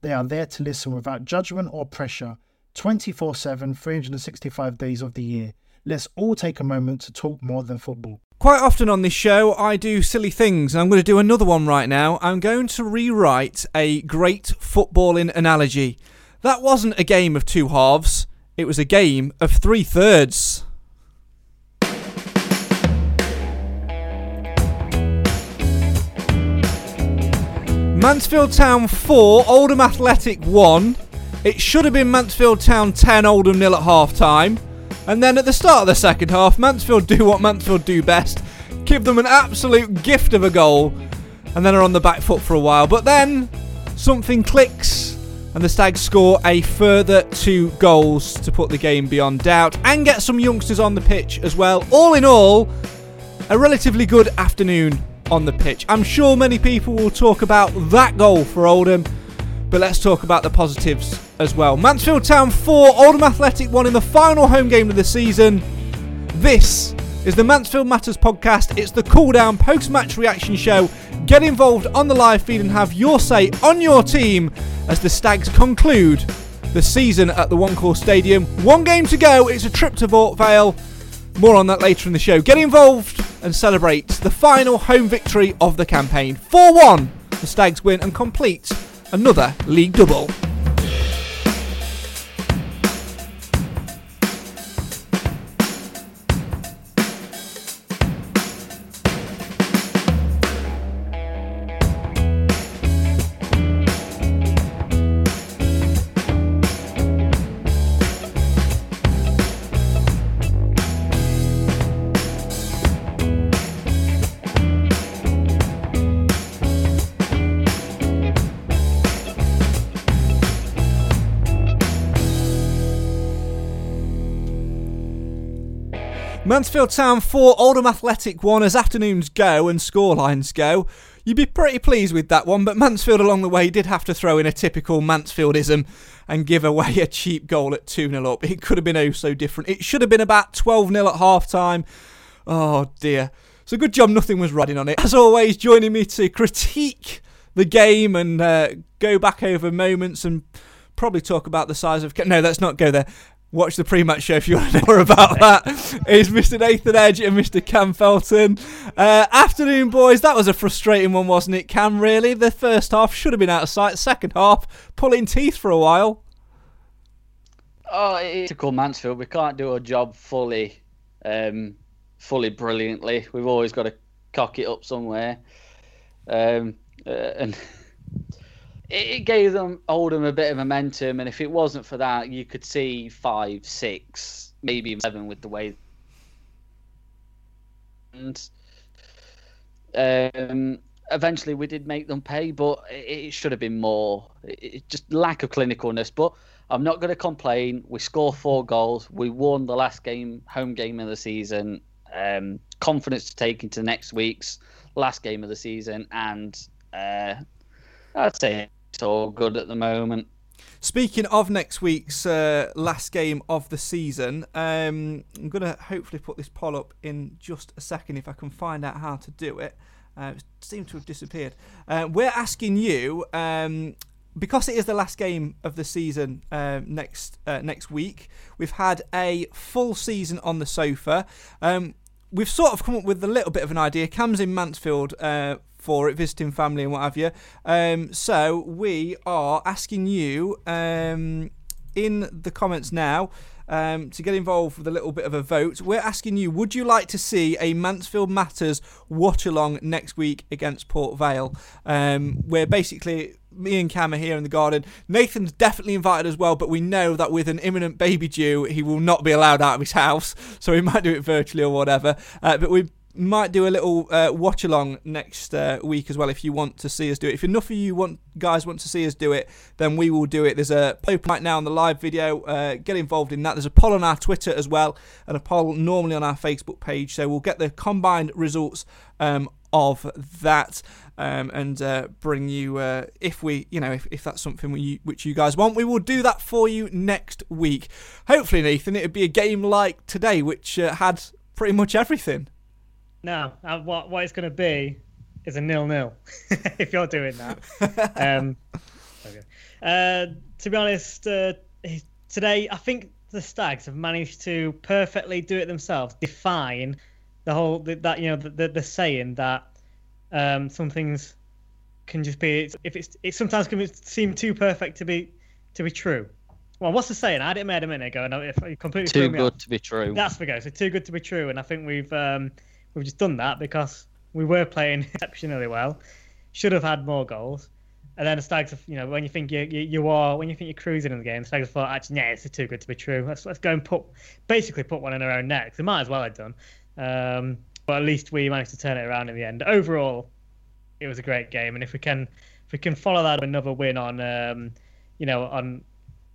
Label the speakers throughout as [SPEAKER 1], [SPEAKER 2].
[SPEAKER 1] They are there to listen without judgment or pressure 24 7, 365 days of the year. Let's all take a moment to talk more than football.
[SPEAKER 2] Quite often on this show, I do silly things, and I'm going to do another one right now. I'm going to rewrite a great footballing analogy. That wasn't a game of two halves, it was a game of three thirds. Mansfield Town 4, Oldham Athletic 1. It should have been Mansfield Town 10, Oldham nil at half time. And then at the start of the second half, Mansfield do what Mansfield do best give them an absolute gift of a goal, and then are on the back foot for a while. But then something clicks, and the Stags score a further two goals to put the game beyond doubt and get some youngsters on the pitch as well. All in all, a relatively good afternoon on the pitch. I'm sure many people will talk about that goal for Oldham, but let's talk about the positives as well. Mansfield Town 4, Oldham Athletic 1 in the final home game of the season. This is the Mansfield Matters podcast. It's the cool down post match reaction show. Get involved on the live feed and have your say on your team as the Stags conclude the season at the One Call Stadium. One game to go. It's a trip to Port Vale. More on that later in the show. Get involved and celebrate the final home victory of the campaign. 4 1, the Stags win and complete another league double. Mansfield Town 4, Oldham Athletic 1 as afternoons go and scorelines go. You'd be pretty pleased with that one, but Mansfield along the way did have to throw in a typical Mansfieldism and give away a cheap goal at 2 0 up. It could have been oh so different. It should have been about 12 0 at half time. Oh dear. So good job nothing was riding on it. As always, joining me to critique the game and uh, go back over moments and probably talk about the size of. No, let's not go there watch the pre-match show if you want to know more about that. Is Mr. Nathan Edge and Mr. Cam Felton. Uh, afternoon, boys. That was a frustrating one, wasn't it, Cam? Really, the first half should have been out of sight. Second half, pulling teeth for a while.
[SPEAKER 3] Oh, it's typical Mansfield. We can't do our job fully, um, fully brilliantly. We've always got to cock it up somewhere, um, uh, and it gave them Oldham a bit of momentum, and if it wasn't for that, you could see five, six, maybe seven with the way. And um, eventually, we did make them pay, but it, should have been more. It, just lack of clinicalness. But I'm not going to complain. We score four goals. We won the last game, home game of the season. Um, confidence to take into next week's last game of the season, and uh, I'd say it's all good at the moment.
[SPEAKER 2] Speaking of next week's uh, last game of the season, um, I'm going to hopefully put this poll up in just a second if I can find out how to do it. Uh, it seemed to have disappeared. Uh, we're asking you, um, because it is the last game of the season um, next uh, next week, we've had a full season on the sofa. Um, we've sort of come up with a little bit of an idea. Cam's in Mansfield uh, for it, visiting family and what have you. Um, so we are asking you um, in the comments now. Um, to get involved with a little bit of a vote, we're asking you: Would you like to see a Mansfield Matters watch along next week against Port Vale? Um, we're basically me and Cam are here in the garden. Nathan's definitely invited as well, but we know that with an imminent baby due, he will not be allowed out of his house, so he might do it virtually or whatever. Uh, but we might do a little uh, watch along next uh, week as well if you want to see us do it. If enough of you want guys want to see us do it, then we will do it. There's a poll right now on the live video. Uh, get involved in that. There's a poll on our Twitter as well, and a poll normally on our Facebook page. So we'll get the combined results um, of that. Um, and uh, bring you uh, if we you know if, if that's something we, which you guys want we will do that for you next week hopefully nathan it'd be a game like today which uh, had pretty much everything
[SPEAKER 4] no, uh, what what it's going to be is a nil nil if you're doing that. um, okay. Uh, to be honest, uh, today I think the Stags have managed to perfectly do it themselves, define the whole that you know the the, saying that um, some things can just be if it's it sometimes can seem too perfect to be to be true. Well, what's the saying? I had it made a minute ago, and I completely
[SPEAKER 3] too good to be true.
[SPEAKER 4] That's the go. So too good to be true, and I think we've um, We've just done that because we were playing exceptionally well. Should have had more goals. And then the Stags, you know, when you think you, you, you are, when you think you're cruising in the game, the Stags thought, actually, yeah, it's too good to be true. Let's let's go and put, basically put one in our own net. They might as well have done. Um, but at least we managed to turn it around in the end. Overall, it was a great game, and if we can, if we can follow that with another win on, um, you know, on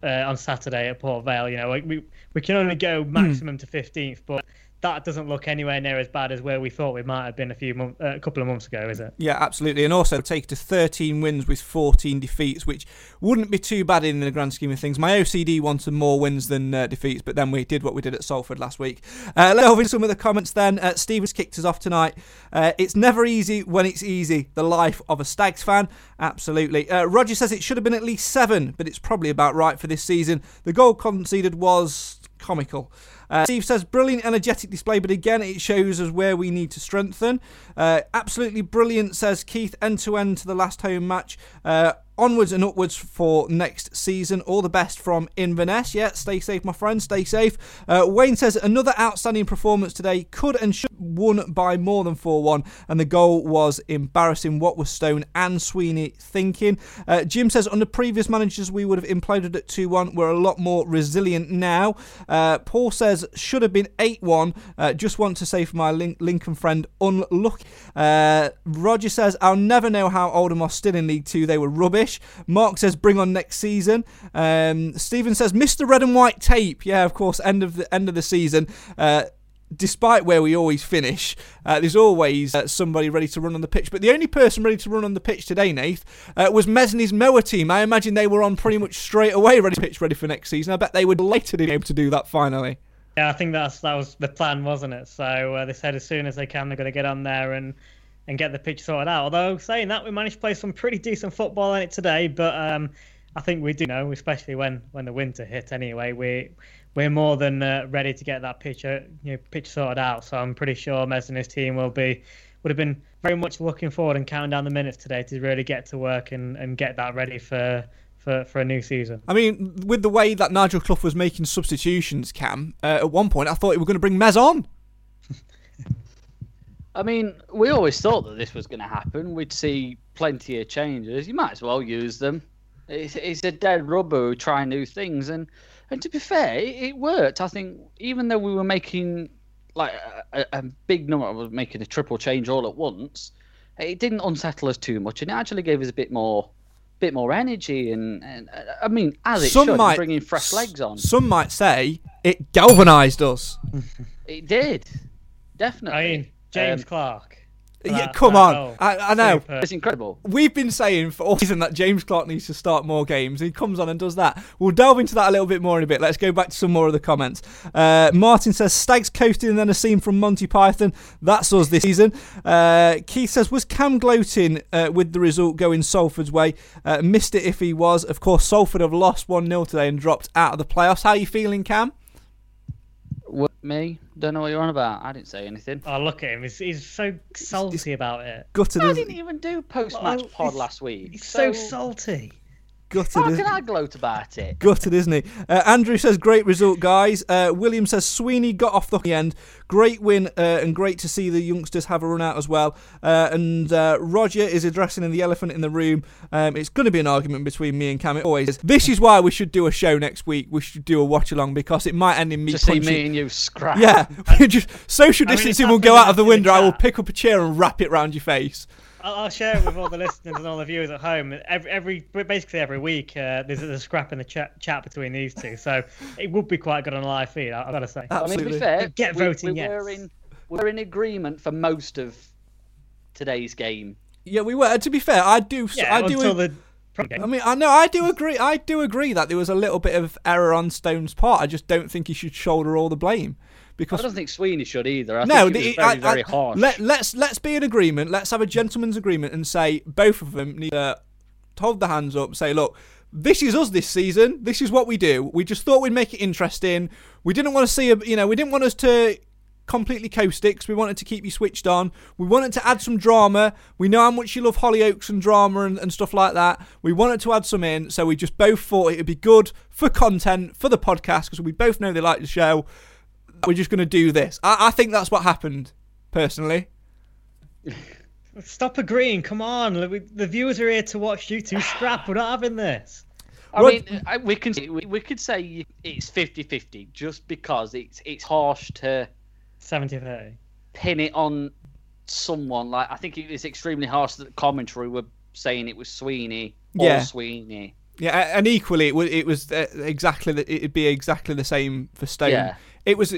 [SPEAKER 4] uh, on Saturday at Port Vale, you know, we we can only go maximum to 15th, but that doesn't look anywhere near as bad as where we thought we might have been a few months, uh, a couple of months ago, is it?
[SPEAKER 2] Yeah, absolutely. And also take to 13 wins with 14 defeats, which wouldn't be too bad in the grand scheme of things. My OCD wanted more wins than uh, defeats, but then we did what we did at Salford last week. Uh, let's over some of the comments then. Uh, Stevens kicked us off tonight. Uh, it's never easy when it's easy. The life of a Stags fan. Absolutely. Uh, Roger says it should have been at least seven, but it's probably about right for this season. The goal conceded was comical. Uh, Steve says, brilliant, energetic display, but again, it shows us where we need to strengthen. Uh, absolutely brilliant, says Keith, end to end to the last home match. Uh, onwards and upwards for next season. All the best from Inverness. Yeah, stay safe, my friend. Stay safe. Uh, Wayne says another outstanding performance today. Could and should won by more than 4 1, and the goal was embarrassing. What was Stone and Sweeney thinking? Uh, Jim says under previous managers, we would have imploded at 2 1. We're a lot more resilient now. Uh, Paul says should have been 8 1. Uh, just want to say for my Lin- Lincoln friend, unlucky. Uh, Roger says I'll never know how Oldham are still in League Two. They were rubbish. Mark says bring on next season. Um, Stephen says Mr. Red and White tape. Yeah, of course. End of the end of the season. Uh, despite where we always finish, uh, there's always uh, somebody ready to run on the pitch. But the only person ready to run on the pitch today, Nath, uh, was Mesney's Mower team. I imagine they were on pretty much straight away, ready pitch, ready for next season. I bet they were later be able to do that finally.
[SPEAKER 4] Yeah, I think that's that was the plan, wasn't it? So uh, they said as soon as they can, they're going to get on there and and get the pitch sorted out. Although saying that, we managed to play some pretty decent football in it today, but um, I think we do know, especially when when the winter hit. Anyway, we we're more than uh, ready to get that pitch, uh, you know, pitch sorted out. So I'm pretty sure Mez and his team will be would have been very much looking forward and counting down the minutes today to really get to work and, and get that ready for for, for a new season.
[SPEAKER 2] I mean, with the way that Nigel Clough was making substitutions, Cam, uh, at one point I thought he was going to bring Mez on.
[SPEAKER 3] I mean, we always thought that this was going to happen. We'd see plenty of changes. You might as well use them. It's, it's a dead rubber who try new things, and and to be fair, it, it worked. I think even though we were making like a, a big number, was making a triple change all at once, it didn't unsettle us too much, and it actually gave us a bit more bit more energy and, and I mean as it some should might, bringing fresh legs on.
[SPEAKER 2] Some might say it galvanised us.
[SPEAKER 3] it did, definitely. I mean,
[SPEAKER 4] James um, Clarke.
[SPEAKER 2] Yeah,
[SPEAKER 4] that-
[SPEAKER 2] come
[SPEAKER 4] that
[SPEAKER 2] on. I, I know.
[SPEAKER 4] Super.
[SPEAKER 3] It's incredible.
[SPEAKER 2] We've been saying for all season that James Clark needs to start more games. He comes on and does that. We'll delve into that a little bit more in a bit. Let's go back to some more of the comments. Uh, Martin says Stags coasting and then a scene from Monty Python. That's us this season. Uh, Keith says was Cam gloating uh, with the result going Salford's way? Uh, missed it if he was. Of course, Salford have lost one 0 today and dropped out of the playoffs. How are you feeling, Cam?
[SPEAKER 3] What, me? Don't know what you're on about. I didn't say anything.
[SPEAKER 4] Oh, look at him. He's, he's so salty about it.
[SPEAKER 2] Gutted,
[SPEAKER 3] I
[SPEAKER 2] isn't,
[SPEAKER 3] didn't even do post-match
[SPEAKER 4] Well,
[SPEAKER 3] pod last week.
[SPEAKER 4] He's so salty.
[SPEAKER 2] Gutted,
[SPEAKER 3] How can I gloat about it?
[SPEAKER 2] Gutted, isn't he? Uh, Andrew says, great result, guys. Uh, William says, Sweeney got off the end. Great win, uh, and great to see the youngsters have a run out as well. Uh, and uh, Roger is addressing in the elephant in the room. Um, it's going to be an argument between me and Cam. It always is. This is why we should do a show next week. We should do a watch along because it might end in me
[SPEAKER 3] To see
[SPEAKER 2] punching.
[SPEAKER 3] me and you scrap.
[SPEAKER 2] Yeah, just social
[SPEAKER 4] I mean,
[SPEAKER 2] distancing will go out of the window. I will pick up a chair and wrap it round your face.
[SPEAKER 4] I'll, I'll share it with all the listeners and all the viewers at home. Every, every basically every week, uh, there's a scrap in the chat, chat between these two, so it would be quite good on a live feed. I- I've got to say.
[SPEAKER 3] I mean, to be fair,
[SPEAKER 4] Get
[SPEAKER 3] we,
[SPEAKER 4] voting
[SPEAKER 3] we
[SPEAKER 4] yes.
[SPEAKER 3] were in we're in agreement for most of today's game.
[SPEAKER 2] Yeah, we were. To be fair, I do.
[SPEAKER 4] Yeah,
[SPEAKER 2] I do.
[SPEAKER 4] until the.
[SPEAKER 2] I mean, I know, I do agree. I do agree that there was a little bit of error on Stone's part. I just don't think he should shoulder all the blame
[SPEAKER 3] I don't think Sweeney should either. I
[SPEAKER 2] no,
[SPEAKER 3] it
[SPEAKER 2] the-
[SPEAKER 3] very,
[SPEAKER 2] I-
[SPEAKER 3] very harsh.
[SPEAKER 2] Let, let's let's be in agreement. Let's have a gentleman's agreement and say both of them need to hold the hands up. Say, look, this is us this season. This is what we do. We just thought we'd make it interesting. We didn't want to see a, you know, we didn't want us to completely caustic. We wanted to keep you switched on. We wanted to add some drama. We know how much you love Hollyoaks and drama and, and stuff like that. We wanted to add some in, so we just both thought it'd be good for content for the podcast because we both know they like the show. We're just going to do this. I, I think that's what happened, personally.
[SPEAKER 4] Stop agreeing. Come on. we- The viewers are here to watch you two scrap. We're not having this.
[SPEAKER 3] I
[SPEAKER 2] Rod-
[SPEAKER 3] mean, I, we can we, we could say it's 50-50 just because it's it's harsh to
[SPEAKER 4] 70 30.
[SPEAKER 3] pin it on someone. Like I think it is extremely harsh that the commentary were saying it was Sweeney or
[SPEAKER 2] Yeah.
[SPEAKER 3] Sweeney.
[SPEAKER 2] Yeah, a- and equally, it was, it was uh, exactly the, it'd be exactly the same for Stone.
[SPEAKER 3] Yeah.
[SPEAKER 2] It was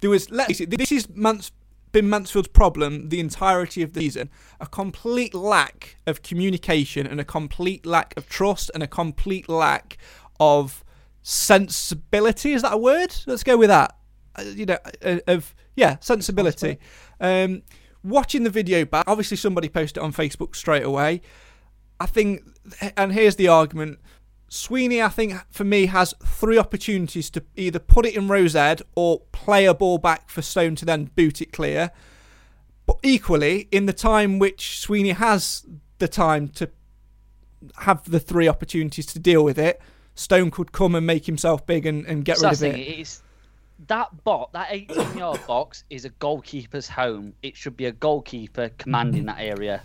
[SPEAKER 2] there was let's face it, this is Mans, been Mansfield's problem the entirety of the season: a complete lack of communication and a complete lack of trust and a complete lack of sensibility. Is that a word? Let's go with that. Uh, you know, uh, of yeah, sensibility. Um, watching the video back, obviously somebody posted it on Facebook straight away. I think, and here's the argument. Sweeney, I think, for me, has three opportunities to either put it in Rosed or play a ball back for Stone to then boot it clear. But equally, in the time which Sweeney has the time to have the three opportunities to deal with it, Stone could come and make himself big and, and get
[SPEAKER 3] So
[SPEAKER 2] rid of it.
[SPEAKER 3] It's that bot, that 18 yard box is a goalkeeper's home. It should be a goalkeeper commanding mm-hmm. that area.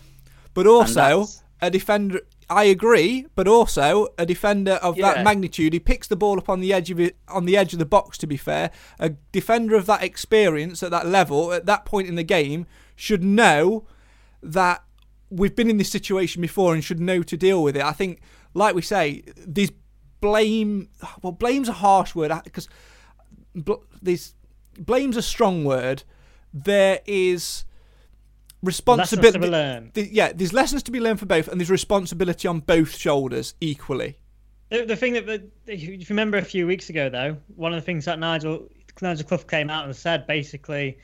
[SPEAKER 2] But also a defender. I agree, but also a defender of
[SPEAKER 3] Yeah.
[SPEAKER 2] that magnitude. He picks the ball up on the edge of it, on the edge of the box. To be fair, a defender of that experience at that level, at that point in the game, should know that we've been in this situation before and should know to deal with it. I think, like we say, these blame. Well, blame's a harsh word uh, because bl- these blame's a strong word. There is responsibility.
[SPEAKER 4] Lessons to be learned.
[SPEAKER 2] th- yeah, there's lessons to be learned for both, and there's responsibility on both shoulders equally.
[SPEAKER 4] The, the thing that, that if you remember a few weeks ago, though, one of the things that Nigel Nigel Clough came out and said basically,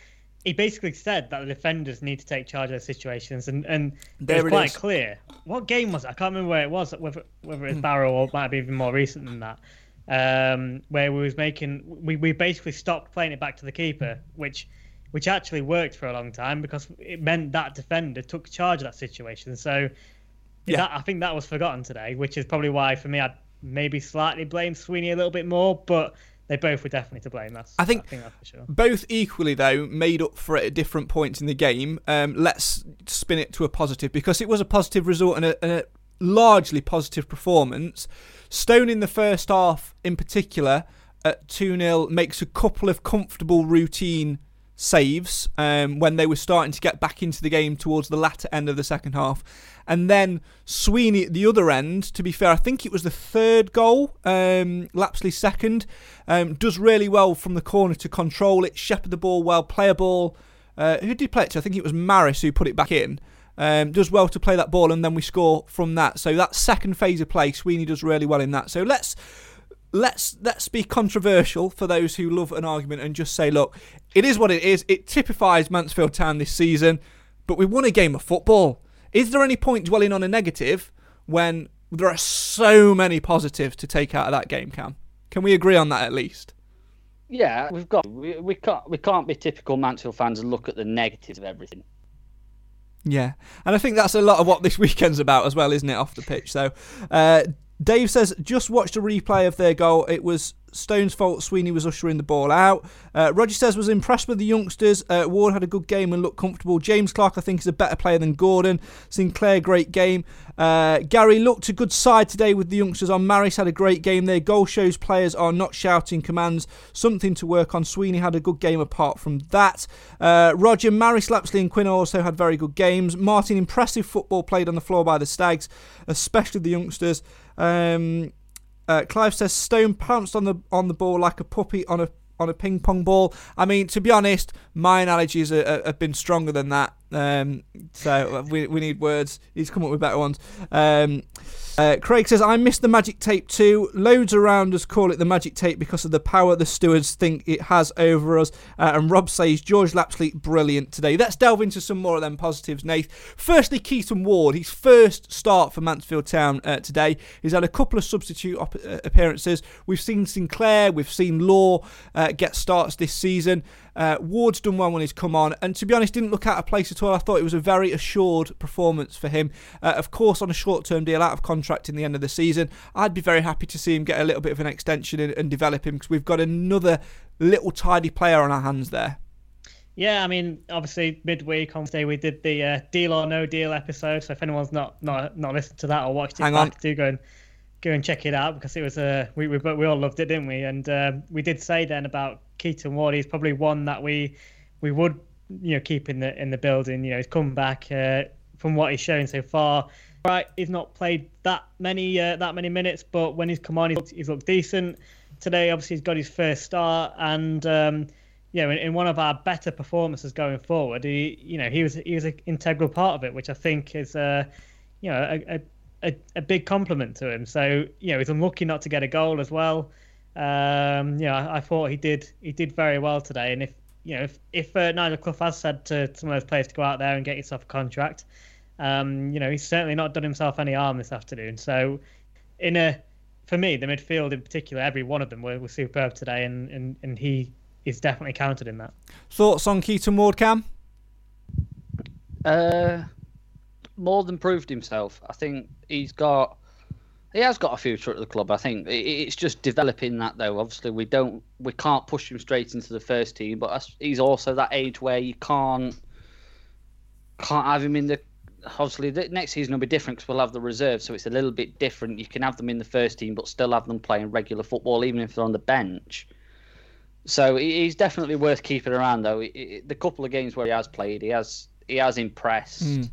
[SPEAKER 4] he basically said that the defenders need to take charge of their situations, and and
[SPEAKER 2] There
[SPEAKER 4] it was
[SPEAKER 2] it
[SPEAKER 4] quite
[SPEAKER 2] is.
[SPEAKER 4] clear. What game was it? I can't remember where it was. Whether whether it's Barrow or might be even more recent than that. Um, where we was making we, we basically stopped playing it back to the keeper, which which actually worked for a long time because it meant that defender took charge of that situation. So
[SPEAKER 2] Yeah.
[SPEAKER 4] that, I think that was forgotten today, which is probably why for me I'd maybe slightly blame Sweeney a little bit more, but they both were definitely to blame. That's
[SPEAKER 2] I think-
[SPEAKER 4] I think that's for sure.
[SPEAKER 2] Both equally, though, made up for it at different points in the game. Um, let's spin it to a positive because it was a positive result and a, and a largely positive performance. Stone in the first half, in particular, at 2 0, makes a couple of comfortable routine saves um, when they were starting to get back into the game towards the latter end of the second half. And then Sweeney at the other end, to be fair, I think it was the third goal, um, Lapslie's second, um, does really well from the corner to control it, shepherd the ball well, play a ball uh, who did play it to? I think it was Maris who put it back in. Um, does well to play that ball, and then we score from that. So that second phase of play, Sweeney does really well in that. So let's let's let's be controversial for those who love an argument and just say, look, it is what it is. It typifies Mansfield Town this season, but we won a game of football. Is there any point dwelling on a negative when there are so many positives to take out of that game, Cam? Can we agree on that at least?
[SPEAKER 3] Yeah, we've got we, we can't we can't be typical Mansfield fans and look at the negatives of everything.
[SPEAKER 2] Yeah, and I think that's a lot of what this weekend's about as well, isn't it? Off the pitch. So, uh, Dave says, just watched a replay of their goal. It was Stone's fault Sweeney was ushering the ball out. Uh, Roger says was impressed with the youngsters. Uh, Ward had a good game and looked comfortable. James Clark, I think, is a better player than Gordon. Sinclair, great game. Uh, Gary looked a good side today with the youngsters on. Maris had a great game there. Goal shows players are not shouting commands. Something to work on. Sweeney had a good game apart from that. Uh, Roger, Maris, Lapslie, and Quinn also had very good games. Martin, impressive football played on the floor by the Stags, especially the youngsters. Um, uh, Clive says Stone pounced on the on the ball like a puppy on a on a ping pong ball. I mean, to be honest, my analogies are, are, have been stronger than that. Um, so we, we need words. He's come up with better ones. Um, uh, Craig says, I missed the magic tape too. Loads around us call it the magic tape because of the power the stewards think it has over us. Uh, and Rob says, George Lapslie, brilliant today. Let's delve into some more of them positives, Nath. Firstly, Keaton Ward, his first start for Mansfield Town uh, today. He's had a couple of substitute op- uh, appearances. We've seen Sinclair, we've seen Law uh, get starts this season. Uh, Ward's done well when he's come on, and to be honest, didn't look out of place at all. I thought it was a very assured performance for him. Uh, of course, on a short term deal, out of contract in the end of the season, I'd be very happy to see him get a little bit of an extension and, and develop him because we've got another little tidy player on our hands there.
[SPEAKER 4] Yeah, I mean, obviously midweek on Wednesday we did the uh, deal or no deal episode. So if anyone's not not not listened to that or watched it
[SPEAKER 2] Hang
[SPEAKER 4] back,
[SPEAKER 2] on.
[SPEAKER 4] do go and go and check it out because it was a uh, we we we all loved it, didn't we? And um, we did say then about Keaton Ward. He's probably one that we we would you know keep in the in the building. You know, he's come back uh, from what he's shown so far. Right, he's not played that many uh, that many minutes, but when he's come on, he's looked, he's looked decent. Today, obviously, he's got his first start, and um, you know, in, in one of our better performances going forward, he you know he was he was an integral part of it, which I think is uh, you know a, a a, a big compliment to him. So you know he's unlucky not to get a goal as well. Um, you know, I, I thought he did he did very well today. And if you know if if uh, Nigel Clough has said to some of those players to go out there and get yourself a contract, um, you know he's certainly not done himself any harm this afternoon. So in a for me the midfield in particular, every one of them were, were superb today, and, and and he is definitely counted in that.
[SPEAKER 2] Thoughts on Keaton Ward, Cam?
[SPEAKER 3] Uh, more than proved himself. I think he's got he has got a future at the club. I think it's just developing that though. Obviously, we don't we can't push him straight into the first team, but he's also that age where you can't can't have him in the. Obviously, the next season will be different because we'll have the reserve, so it's a little bit different. You can have them in the first team, but still have them playing regular football, even if they're on the bench. So he's definitely worth keeping around, though. The couple of games where he has played, he has he has impressed. Mm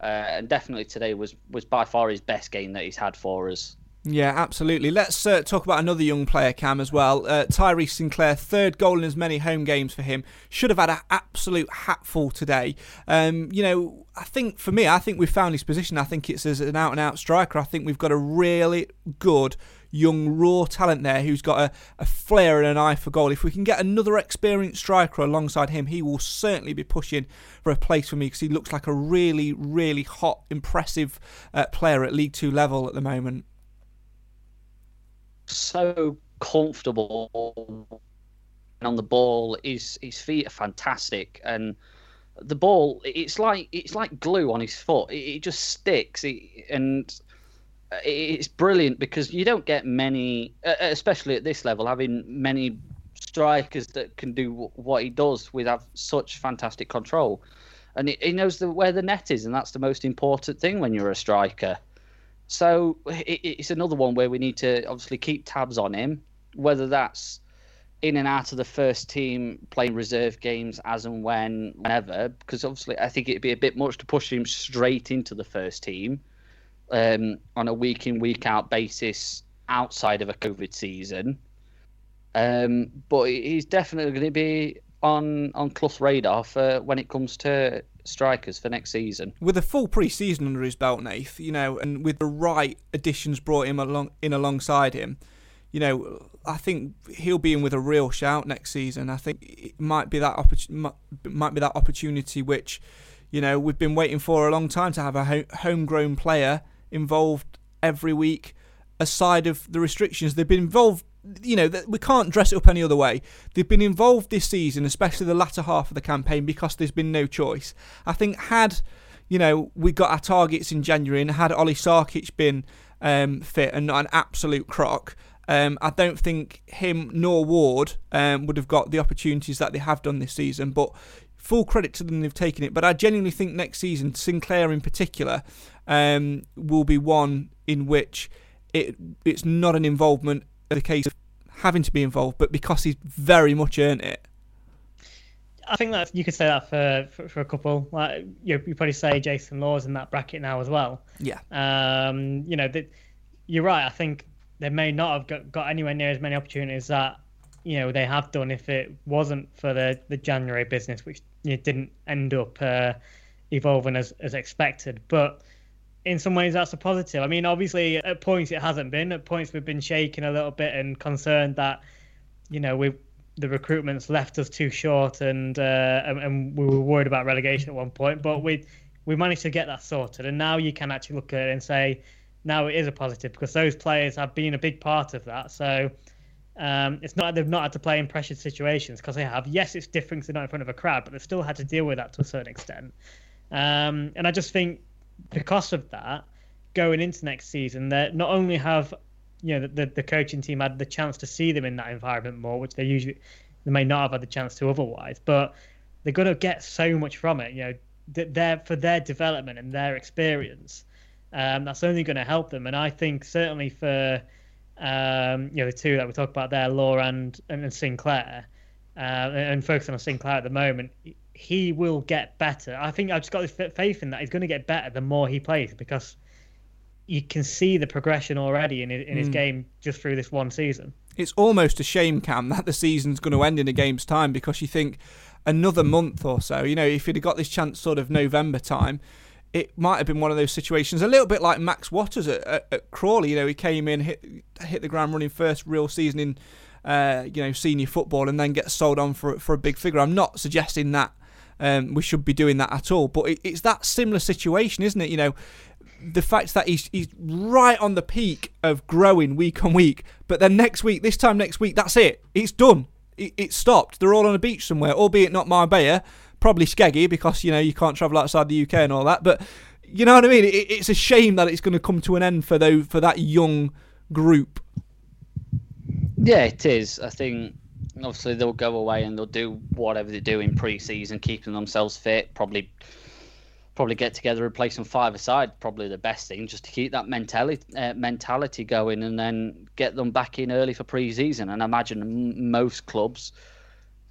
[SPEAKER 3] uh, and definitely today was was by far his best game that he's had for us.
[SPEAKER 2] Yeah, absolutely. Let's uh, talk about another young player, Cam, as well. Uh, Tyrese Sinclair, third goal in as many home games for him. Should have had an absolute hatful today. Um, you know, I think for me, I think we've found his position. I think it's as an out and out striker. I think we've got a really good young raw talent there who's got a, a flair and an eye for goal. If we can get another experienced striker alongside him, he will certainly be pushing for a place for me because he looks like a really, really hot, impressive uh, player at League Two level at the moment.
[SPEAKER 3] So comfortable on the ball. His his feet are fantastic, and the ball it's like it's like glue on his foot. It, it just sticks. It, and Uh, it's brilliant because you don't get many, uh, uh, especially at this level, having many strikers that can do what he does with have such fantastic control, and he knows the, where the net is, and that's the most important thing when you're a striker. So it's another one where we need to obviously keep tabs on him, whether that's in and out of the first team, playing reserve games as and when, whenever, because obviously I think it'd be a bit much to push him straight into the first team um, on a week in week out basis outside of a COVID season. Um, but he's definitely going to be on on Clough's radar for when it comes to strikers for next season.
[SPEAKER 2] With a full pre-season under his belt, Nath, you know, and with the right additions brought him along in alongside him, you know, I think he'll be in with a real shout next season. I think it might be that opportunity, might be that opportunity which, you know, we've been waiting for a long time to have a ho- homegrown player involved every week, aside of the restrictions. They've been involved you know, we can't dress it up any other way. They've been involved this season, especially the latter half of the campaign, because there's been no choice. I think had, you know, we got our targets in January and had Ollie Sarkic been um, fit and not an absolute crock, um, I don't think him nor Ward um, would have got the opportunities that they have done this season. But full credit to them, they've taken it. But I genuinely think next season, Sinclair in particular, um, will be one in which it it's not an involvement the case of having to be involved, but because he's very much earned it.
[SPEAKER 4] I think that you could say that for, for, for a couple. Like you, you probably say Jason Law's in that bracket now as well.
[SPEAKER 2] Yeah.
[SPEAKER 4] Um, you know, that you're right. I think they may not have got, got anywhere near as many opportunities that you know they have done if it wasn't for the the January business, which you know, didn't end up uh, evolving as as expected. But in some ways that's a positive. I mean, obviously at points it hasn't been. At points we've been shaking a little bit and concerned that you know we the recruitment's left us too short and, uh, and, and we were worried about relegation at one point. But we we managed to get that sorted, and now you can actually look at it and say now it is a positive because those players have been a big part of that. So. Um, it's not that they've not had to play in pressured situations because they have. Yes, it's different they're not in front of a crowd, but they've still had to deal with that to a certain extent. Um, and I just think because of that, going into next season, that not only have you know the, the coaching team had the chance to see them in that environment more, which they usually they may not have had the chance to otherwise, but they're going to get so much from it. You know, that their for their development and their experience. Um, that's only going to help them, and I think certainly for um, you know the two that we talk about there, Law and and Sinclair, uh, and focusing on Sinclair at the moment, he will get better. I think I've just got this faith in that he's going to get better the more he plays because you can see the progression already in his, in his mm. game just through this one season.
[SPEAKER 2] It's almost a shame, Cam, that the season's going to end in a game's time because you think another month or so, you know, if he'd have got this chance sort of November time, it might have been one of those situations, a little bit like Max Watters at, at, at Crawley. You know, he came in, hit hit the ground running, first real season in, uh, you know, senior football, and then gets sold on for for a big figure. I'm not suggesting that um, we should be doing that at all. But it, it's that similar situation, isn't it? You know, the fact that he's he's right on the peak of growing week on week, but then next week, this time next week, that's it. It's done. It, it's stopped. They're all on a beach somewhere, albeit not Marbella, probably Skeggy because you know you can't travel outside the UK and all that. But you know what I mean? It, it's a shame that it's going to come to an end for those for that young group.
[SPEAKER 3] Yeah, it is. I think obviously they'll go away and they'll do whatever they do in pre-season, keeping themselves fit. Probably, probably get together and play some five aside. Probably the best thing, just to keep that mentality uh, mentality going, and then get them back in early for pre-season. And I imagine most clubs,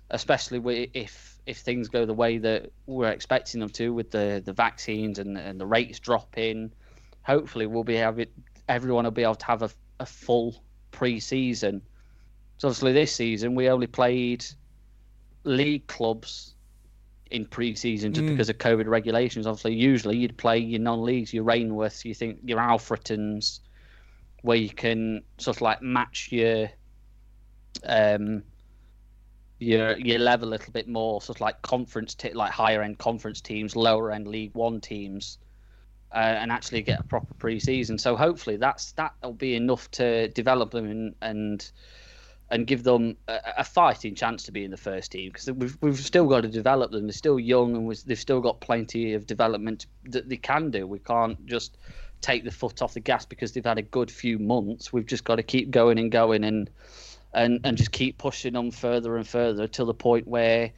[SPEAKER 3] especially if if things go the way that we're expecting them to, with the the vaccines and and the rates dropping, hopefully we'll be able everyone will be able to have a, a full pre-season so obviously this season we only played league clubs in pre-season just mm. because of COVID regulations. Obviously, usually you'd play your non-leagues, your Rainworths, you think your Alfretons, where you can sort of like match your um your your level a little bit more, sort of like conference, t- like higher end conference teams, lower end League One teams, uh, and actually get a proper pre-season. So hopefully that's that'll be enough to develop them and, and and give them a, a, fighting chance to be in the first team because we've, we've still got to develop them. They're still young and they've still got plenty of development that they can do. We can't just take the foot off the gas because they've had a good few months. We've just got to keep going and going and and and just keep pushing them further and further till the point where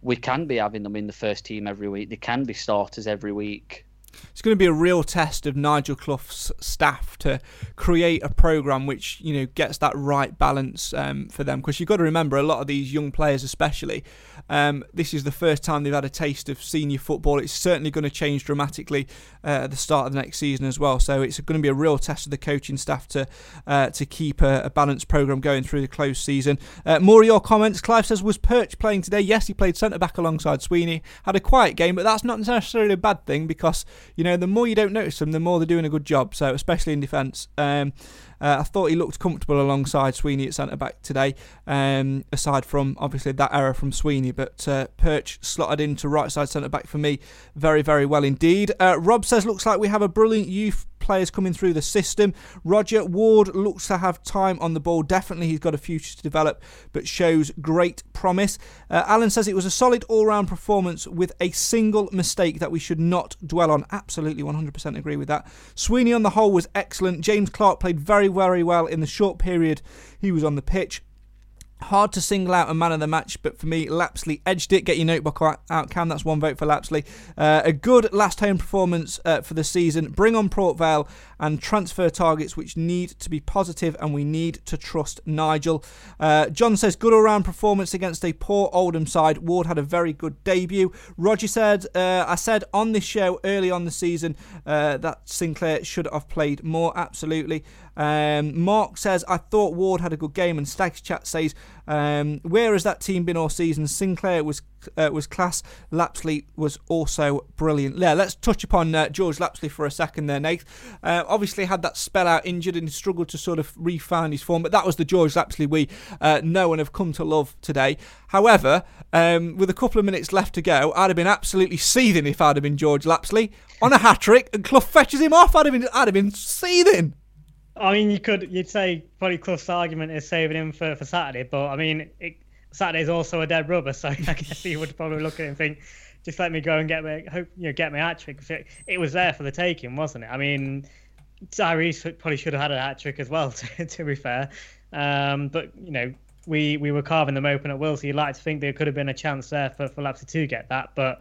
[SPEAKER 3] we can be having them in the first team every week. They can be starters every week.
[SPEAKER 2] It's going to be a real test of Nigel Clough's staff to create a program which you know gets that right balance um, for them. Because you've got to remember, a lot of these young players, especially, um, this is the first time they've had a taste of senior football. It's certainly going to change dramatically uh, at the start of the next season as well. So it's going to be a real test of the coaching staff to uh, to keep a, a, balanced program going through the close season. Uh, more of your comments. Clive says, "Was Perch playing today?" Yes, he played centre back alongside Sweeney. Had a quiet game, but that's not necessarily a bad thing because you know the more you don't notice them, the more they're doing a good job. So especially in defence. Um, uh, I thought he looked comfortable alongside Sweeney at centre back today, um, aside from obviously that error from Sweeney. But uh, Perch slotted into right side centre back for me very, very well indeed. Uh, Rob says, looks like we have a brilliant youth players coming through the system. Roger Ward looks to have time on the ball. Definitely, he's got a future to develop, but shows great promise. Uh, Alan says it was a solid all round performance with a single mistake that we should not dwell on. Absolutely, 100% agree with that. Sweeney on the whole was excellent. James Clark played very, very well in the short period he was on the pitch. Hard to single out a man of the match, but for me, Lapslie edged it. Get your notebook out, Cam. That's one vote for Lapslie. Uh, a good last home performance uh, for the season. Bring on Port Vale and transfer targets which need to be positive, and we need to trust Nigel. Uh, John says good all round performance against a poor Oldham side. Ward had a very good debut. Roger said, uh, I said on this show early on the season uh, that Sinclair should have played more. Absolutely. Um, Mark says, I thought Ward had a good game, and Stags Chat says, um, where has that team been all season? Sinclair was uh, was class. Lapslie was also brilliant. Yeah, let's touch upon uh, George Lapslie for a second there, Nate. Uh, obviously had that spell out injured and struggled to sort of refine his form, but that was the George Lapslie we uh, know and have come to love today. However, um, with a couple of minutes left to go, I'd have been absolutely seething if I'd have been George Lapslie on a hat trick and Clough fetches him off. I'd have been, I'd have been seething.
[SPEAKER 4] I mean, you could you'd say probably Clough's argument is saving him for, for Saturday, but I mean, it, Saturday's also a dead rubber, so I guess he would probably look at it and think, just let me go and get me hope you know get my hat trick. It, was there for the taking, wasn't it? I mean, Tyrese probably should have had a hat trick as well, to, to be fair. Um, but you know, we we were carving them open at will, so you'd like to think there could have been a chance there for for Lapslie to get that, but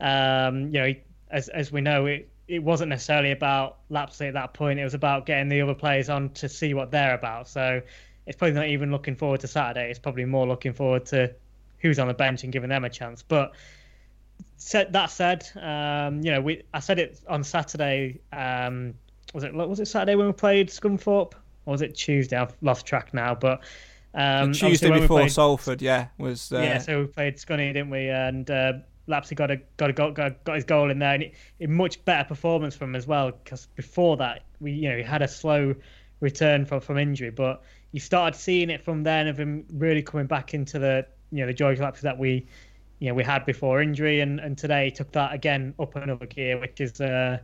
[SPEAKER 4] um, you know, as as we know, it it wasn't necessarily about Lapslie at that point. It was about getting the other players on to see what they're about. So it's probably not even looking forward to Saturday. It's probably more looking forward to who's on the bench and giving them a chance. But said, that said, um, you know, we I said it on Saturday. Um, was it was it Saturday when we played Scunthorpe? Or was it Tuesday? I've lost track now. But um,
[SPEAKER 2] Tuesday before played, Salford, yeah, was
[SPEAKER 4] uh... yeah. So we played Scunny, didn't we? And uh, Lapslie got a got a got, got his goal in there, and much better performance from him as well. Because before that, we you know he had a slow return from from injury, but you started seeing it from then of him really coming back into the you know the George Lapslie that we you know we had before injury, and and today took that again up another gear, which is uh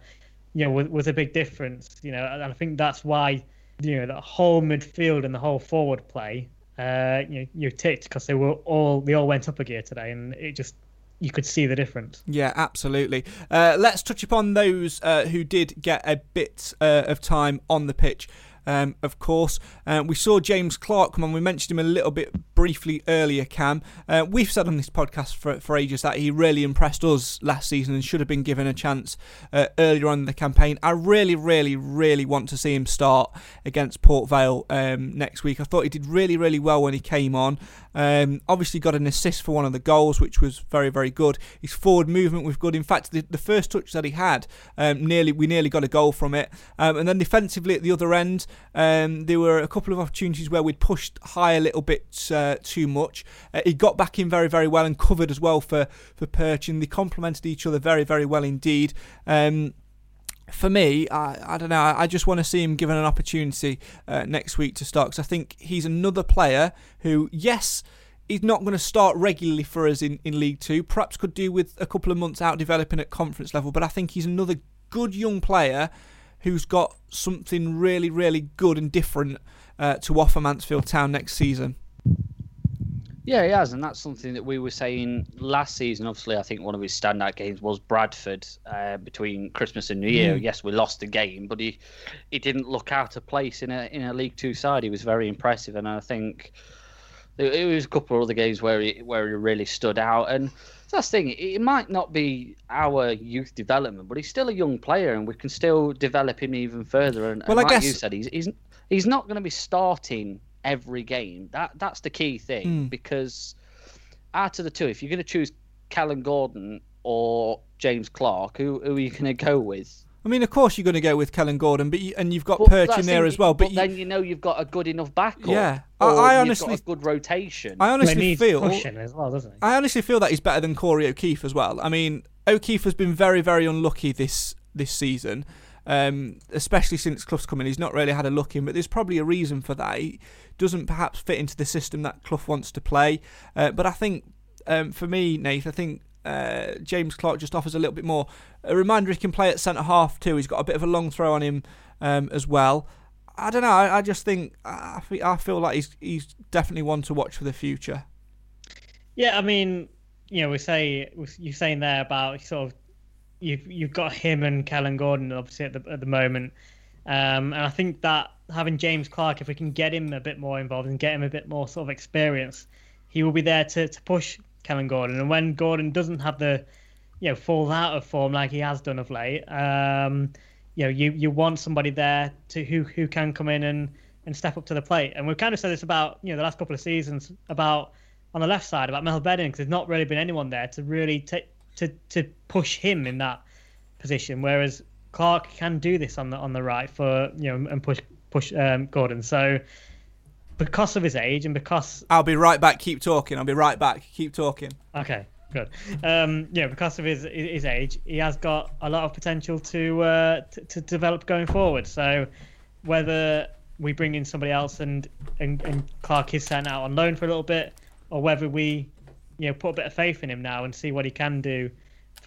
[SPEAKER 4] you know was, was a big difference. You know, and I think that's why you know the whole midfield and the whole forward play. Uh, you you ticked because they were all they all went up a gear today, and it just you could see the difference.
[SPEAKER 2] Yeah, absolutely. Uh, let's touch upon those uh, who did get a bit uh, of time on the pitch um, of course. Uh, we saw James Clark come on. We mentioned him a little bit briefly earlier, Cam. Uh, we've said on this podcast for, for ages that he really impressed us last season and should have been given a chance uh, earlier on in the campaign. I really, really, really want to see him start against Port Vale um, next week. I thought he did really, really well when he came on. Um, obviously, got an assist for one of the goals, which was very, very good. His forward movement was good. In fact, the, the first touch that he had, um, nearly we nearly got a goal from it. Um, and then defensively at the other end, um, there were a couple of opportunities where we'd pushed high a little bit uh, too much. Uh, he got back in very, very well and covered as well for, for Perch, and they complemented each other very, very well indeed. Um, for me, I, I don't know. I just want to see him given an opportunity uh, next week to start because I think he's another player who, yes, he's not going to start regularly for us in, in League Two. Perhaps could do with a couple of months out developing at conference level, but I think he's another good young player who's got something really, really good and different uh, to offer Mansfield Town next season.
[SPEAKER 3] Yeah, he has, and that's something that we were saying last season. Obviously, I think one of his standout games was Bradford uh, between Christmas and New Year. Mm. Yes, we lost the game, but he he didn't look out of place in a in a League Two side. He was very impressive, and I think It, was a couple of other games where he where he really stood out, and that's the thing. It might not be our youth development, but he's still a young player, and we can still develop him even further. And,
[SPEAKER 2] Well,
[SPEAKER 3] and
[SPEAKER 2] I
[SPEAKER 3] like
[SPEAKER 2] guess-
[SPEAKER 3] you said, he's he's he's not going to be starting every game. That that's the key thing
[SPEAKER 2] Hmm.
[SPEAKER 3] because out of the two, if you're going to choose Kellan Gordon or James Clark, who who are you going to go with?
[SPEAKER 2] I mean, of course you're going to go with Kellan Gordon, but you, and you've got
[SPEAKER 3] But
[SPEAKER 2] Perch in there as well. But, you,
[SPEAKER 3] then you know you've got a good enough backup.
[SPEAKER 2] Yeah. I-
[SPEAKER 3] or
[SPEAKER 2] I
[SPEAKER 3] you've
[SPEAKER 2] honestly-
[SPEAKER 3] got a good rotation.
[SPEAKER 2] I honestly
[SPEAKER 4] needs
[SPEAKER 2] feel
[SPEAKER 4] pushing as well, doesn't he?
[SPEAKER 2] I honestly feel that he's better than Corey O'Keeffe as well. I mean, O'Keefe has been very, very unlucky this this season, um, especially since Clough's come in. He's not really had a look in, but there's probably a reason for that. He doesn't perhaps fit into the system that Clough wants to play. Uh, but I think, um, for me, Nate, I think uh, James Clark just offers a little bit more. A reminder he can play at centre half too. He's got a bit of a long throw on him um, as well. I don't know. I, I just think I feel, I feel like he's he's definitely one to watch for the future.
[SPEAKER 4] Yeah, I mean, you know, we say you're saying there about sort of you've you've got him and Kellan Gordon obviously at the at the moment, um, and I think that having James Clark, if we can get him a bit more involved and get him a bit more sort of experience, he will be there to to push Kellan Gordon. And when Gordon doesn't have the, you know, fall out of form like he has done of late, um, you know, you you want somebody there to who who can come in and and step up to the plate. And we've kind of said this about you know the last couple of seasons about on the left side about Mal Benning because there's not really been anyone there to really take to to push him in that position. Whereas Clark can do this on the on the right for you know and push push um, Gordon. So because of his age and because
[SPEAKER 2] I'll be right back. Keep talking. I'll be right back. Keep talking.
[SPEAKER 4] Okay, good. Um, yeah, because of his his age, he has got a lot of potential to uh, to, to develop going forward. So whether we bring in somebody else and, and and Clark is sent out on loan for a little bit, or whether we you know put a bit of faith in him now and see what he can do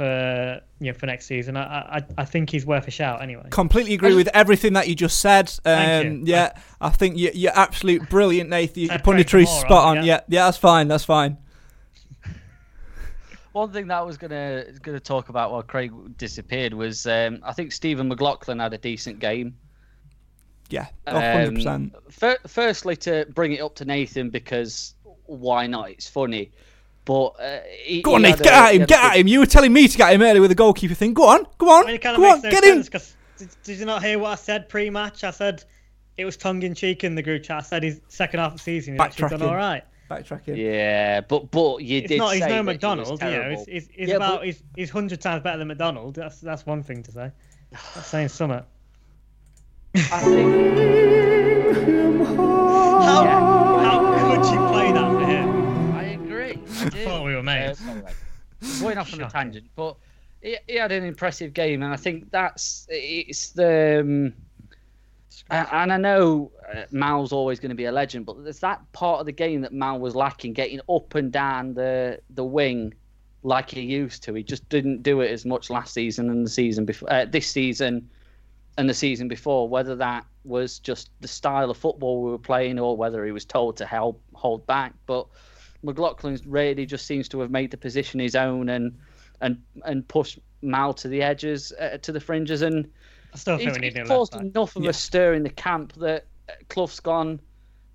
[SPEAKER 4] for you know for next season, I I, I think he's worth a shout anyway.
[SPEAKER 2] Completely agree with everything that you just said.
[SPEAKER 4] Thank
[SPEAKER 2] Um,
[SPEAKER 4] you.
[SPEAKER 2] yeah, I think you, you're absolute brilliant, Nathan. Your
[SPEAKER 4] Said
[SPEAKER 2] punditry
[SPEAKER 4] Craig
[SPEAKER 2] is spot on.
[SPEAKER 4] yeah.
[SPEAKER 2] Yeah, yeah, that's fine. That's fine.
[SPEAKER 3] One thing that I was gonna gonna talk about while Craig disappeared was um, I think Stephen McLaughlin had a decent game.
[SPEAKER 2] Yeah,
[SPEAKER 3] Um,
[SPEAKER 2] 100. percent
[SPEAKER 3] fir- firstly, to bring it up to Nathan because why not? It's funny, but uh, he,
[SPEAKER 2] Go on,
[SPEAKER 3] he
[SPEAKER 2] Nathan.
[SPEAKER 3] had
[SPEAKER 2] Get
[SPEAKER 3] a-
[SPEAKER 2] at him. Get at him. You were telling me to get him earlier with the goalkeeper thing. Go on. Go on.
[SPEAKER 4] I mean, it kind
[SPEAKER 2] Go
[SPEAKER 4] of
[SPEAKER 2] on.
[SPEAKER 4] makes no
[SPEAKER 2] Get him.
[SPEAKER 4] did, did you not hear what I said pre-match? I said it was tongue in cheek in the group chat. I said his second half of the season he's actually done
[SPEAKER 2] Backtracking.
[SPEAKER 4] all right.
[SPEAKER 2] Backtracking.
[SPEAKER 3] Yeah, but but you
[SPEAKER 4] It's
[SPEAKER 3] did
[SPEAKER 4] not. He's no
[SPEAKER 3] that he
[SPEAKER 4] McDonald. You know, it's, it's, it's
[SPEAKER 3] Yeah,
[SPEAKER 4] about
[SPEAKER 3] but-
[SPEAKER 4] he's, he's hundred times better than McDonald. That's that's one thing to say. That's saying something.
[SPEAKER 3] I think
[SPEAKER 4] How,
[SPEAKER 3] Yeah. Do.
[SPEAKER 4] thought we were
[SPEAKER 3] Uh, sorry, going off on a tangent, but he, he had an impressive game, and I think that's it's the. Um, and I know uh, Mal's always going to be a legend, but there's that part of the game that Mal was lacking, getting up and down the the wing like he used to. He just didn't do it as much last season and the season before, uh, this season and the season before. Whether that was just the style of football we were playing, or whether he was told to help hold back, but McLaughlin really just seems to have made the position his own and and and push Mal to the edges, uh, to the fringes, and
[SPEAKER 4] I still think
[SPEAKER 3] he's, he's caused
[SPEAKER 4] left back.
[SPEAKER 3] enough of
[SPEAKER 2] Yeah.
[SPEAKER 3] a stir in the camp that uh, Clough's gone.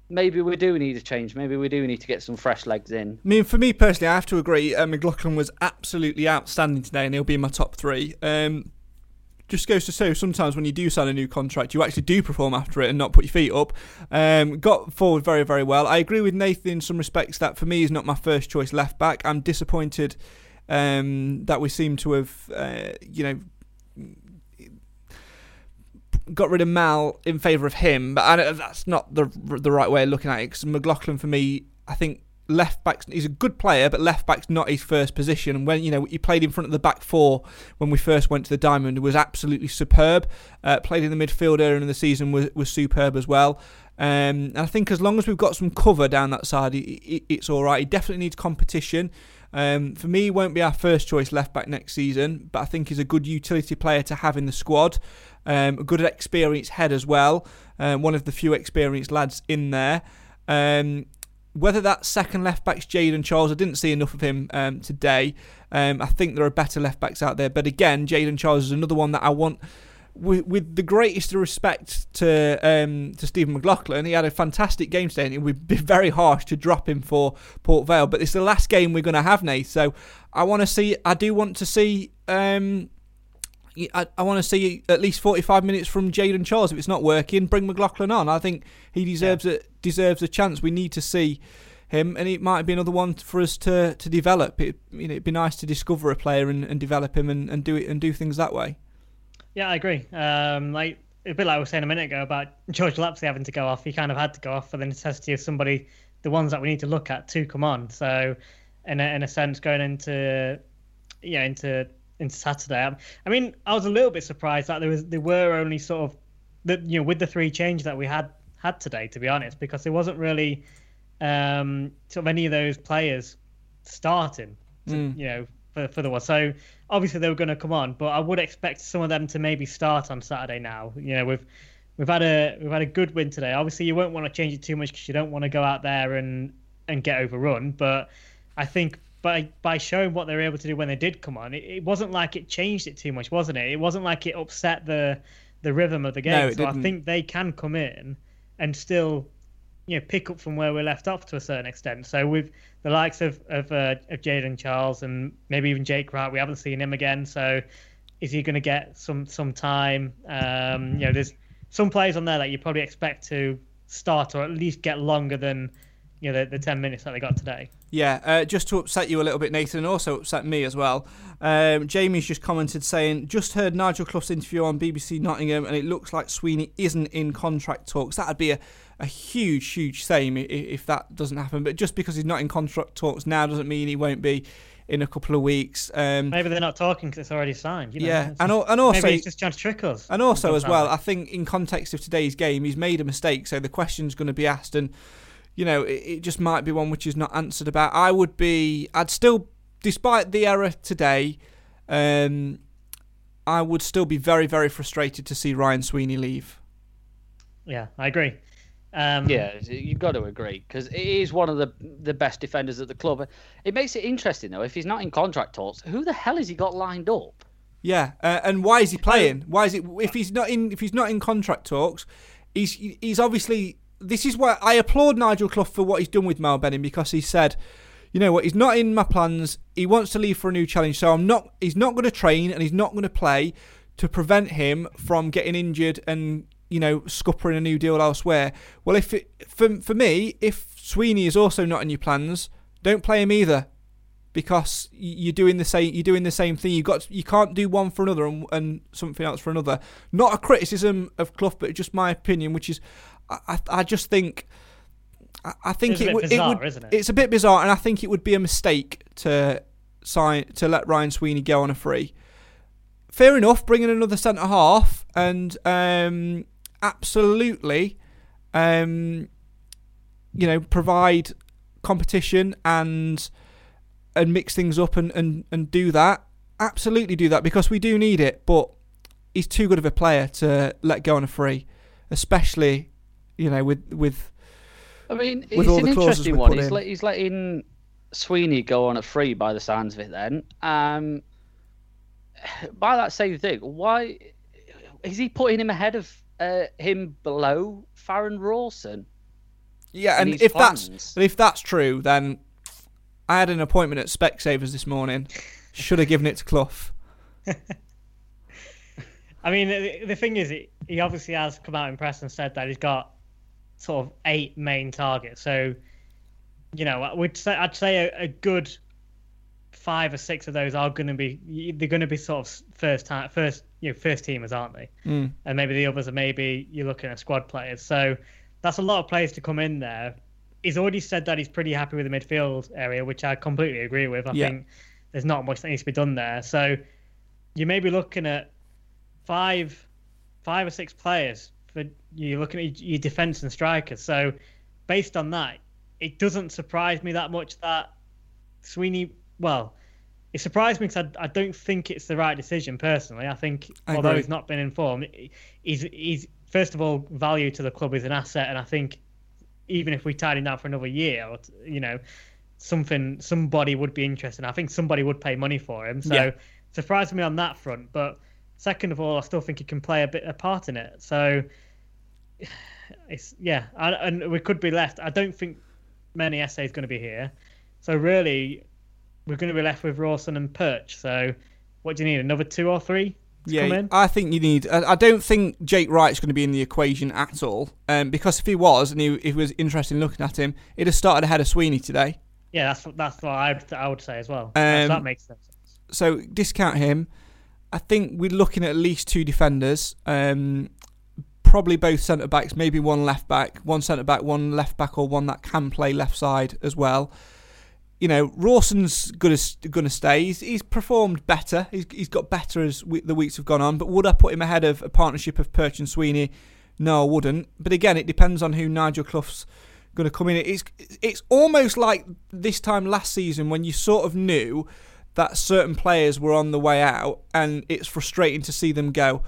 [SPEAKER 3] Maybe we do need a change. Maybe we do need to get some fresh legs in.
[SPEAKER 2] I mean, for me personally, I have to agree. Uh, McLaughlin was absolutely outstanding today, and he'll be in my top three. Um, just goes to show sometimes when you do sign a new contract, you actually do perform after it and not put your feet up. Um, got forward very, very well. I agree with Nathan in some respects that for me is not my first choice left back. I'm disappointed um, that we seem to have, uh, you know, got rid of Mal in favour of him, but that's not the the right way of looking at it. Because McLaughlin, for me, I think left back he's a good player, but left back's not his first position. And when you know he played in front of the back four when we first went to the Diamond, was absolutely superb. Uh, played in the midfield earlier in the season was was superb as well. Um, and I think as long as we've got some cover down that side, it, it, it's all right. He definitely needs competition. Um, for me, won't be our first choice left back next season, but I think he's a good utility player to have in the squad. Um, a good experienced head as well. Um, one of the few experienced lads in there. Um, whether that second left back's Jaden Charles, I didn't see enough of him um, today. Um, I think there are better left backs out there, but again, Jaden Charles is another one that I want with, with the greatest respect to um, to Stephen McLaughlin, he had a fantastic game today, and it would be very harsh to drop him for Port Vale. But it's the last game we're going to have, Nate. So I want to see. I do want to see. Um, I, I want to see at least 45 minutes from Jayden Charles. If it's not working, bring McLaughlin on. I think he deserves yeah. a deserves a chance. We need to see him, and it might be another one for us to, to develop. It, you know, it'd be nice to discover a player and, and develop him and, and do it and do things that way.
[SPEAKER 4] Yeah, I agree. Um, like a bit like I was saying a minute ago about George Lapslie having to go off. He kind of had to go off for the necessity of somebody, the ones that we need to look at to come on. So, in a, in a sense, going into yeah into into Saturday. I mean, I was a little bit surprised that there was there were only sort of the you know with the three changes that we had had today, to be honest, because there wasn't really um, sort of any of those players starting. To, mm. You know, for, for the one. So obviously they were going to come on, but I would expect some of them to maybe start on Saturday. Now, you know, we've we've had a we've had a good win today. Obviously, you won't want to change it too much because you don't want to go out there and and get overrun. But I think by by showing what they were able to do when they did come on, it, it wasn't like it changed it too much, wasn't it? It wasn't like it upset the the rhythm of the game. No, so didn't. I think they can come in and still you know pick up from where we left off to a certain extent. So with the likes of of, uh, of Jayden Charles and maybe even Jake Wright, we haven't seen him again. So is he going to get some some time? Um, you know, there's some players on there that you probably expect to start or at least get longer than you know the, the 10 minutes that they got today
[SPEAKER 2] yeah uh, just to upset you a little bit nathan and also upset me as well um, jamie's just commented saying just heard nigel clough's interview on bbc nottingham and it looks like sweeney isn't in contract talks that'd be a, a huge huge shame if, if that doesn't happen but just because he's not in contract talks now doesn't mean he won't be in a couple of weeks. Um,
[SPEAKER 4] maybe they're not talking because it's already signed. You know?
[SPEAKER 2] Yeah, and, and also
[SPEAKER 4] maybe he's just trying to trick us.
[SPEAKER 2] And also as well, I think in context of today's game, he's made a mistake, so the question's going to be asked, and you know, it, it just might be one which is not answered about. I would be, I'd still, despite the error today, um, I would still be very, very frustrated to see Ryan Sweeney leave.
[SPEAKER 4] Yeah, I agree. Um,
[SPEAKER 3] yeah, you've got to agree because he is one of the the best defenders at the club. It makes it interesting though. If he's not in contract talks, who the hell has he got lined up?
[SPEAKER 2] Yeah, uh, and why is he playing? Why is it if he's not in if he's not in contract talks? He's he's obviously this is why I applaud Nigel Clough for what he's done with Mal Benning because he said, you know what, he's not in my plans. He wants to leave for a new challenge, so I'm not. He's not going to train and he's not going to play to prevent him from getting injured and you know scuppering a new deal elsewhere. Well, if it, for for me, if Sweeney is also not in your plans, don't play him either because you're doing the same you're doing the same thing you got you can't do one for another and, and something else for another not a criticism of Clough but just my opinion which is I, I just think. I think
[SPEAKER 4] it,
[SPEAKER 2] it,
[SPEAKER 4] bizarre,
[SPEAKER 2] it would.
[SPEAKER 4] Isn't it?
[SPEAKER 2] It's a bit bizarre, and I think it would be a mistake to sign to let Ryan Sweeney go on a free. Fair enough, bring in another centre half, and um, absolutely, um, you know, provide competition and and mix things up and, and, and do that. Absolutely do that because we do need it. But he's too good of a player to let go on a free, especially you know, with with.
[SPEAKER 3] I mean, it's an interesting one. He's, let, he's letting Sweeney go on a free by the sounds of it. Then, um, by that same thing, why is he putting him ahead of uh, him below Farrend Rawson?
[SPEAKER 2] Yeah, and if plans? that's if that's true, then I had an appointment at Specsavers this morning. Should have given it to Clough.
[SPEAKER 4] I mean, the, the thing is, he obviously has come out in press and said that he's got sort of eight main targets. So, you know, I would say I'd say a, a good five or six of those are going to be they're going to be sort of first time first you know first teamers, aren't they?
[SPEAKER 2] Mm.
[SPEAKER 4] And maybe the others are maybe you're looking at squad players. So that's a lot of players to come in there. He's already said that he's pretty happy with the midfield area, which I completely agree with. I yeah. think there's not much that needs to be done there. So you may be looking at five, five or six players for you're looking at your defense and strikers. So based on that, it doesn't surprise me that much that Sweeney. Well, it surprised me because I, I, don't think it's the right decision personally. I think I although agree. he's not been informed, he's he's first of all value to the club is an asset, and I think even if we tied him down for another year, or, you know, something somebody would be interested. I think somebody would pay money for him. So yeah. surprised me on that front, but Second of all, I still think he can play a bit a part in it. So it's yeah, I, and we could be left. I don't think Menayese is going to be here. So really, we're going to be left with Rawson and Perch. So what do you need? Another two or three? to come
[SPEAKER 2] Yeah,
[SPEAKER 4] in?
[SPEAKER 2] I think you need. I don't think Jake Wright's going to be in the equation at all. Um, because if he was and he, if he was interested in looking at him, he'd have started ahead of Sweeney today.
[SPEAKER 4] Yeah, that's that's what I would, I would say as well.
[SPEAKER 2] Um,
[SPEAKER 4] so that makes sense.
[SPEAKER 2] So discount him. I think we're looking at at least two defenders. Um, probably both centre backs, maybe one left back, one centre back, one left back, or one that can play left side as well. You know, Rawson's gonna gonna stay. He's, he's performed better. He's, he's got better as we, the weeks have gone on. But would I put him ahead of a partnership of Perch and Sweeney? No, I wouldn't. But again, it depends on who Nigel Clough's going to come in. It's it's almost like this time last season when you sort of knew that certain players were on the way out, and it's frustrating to see them go.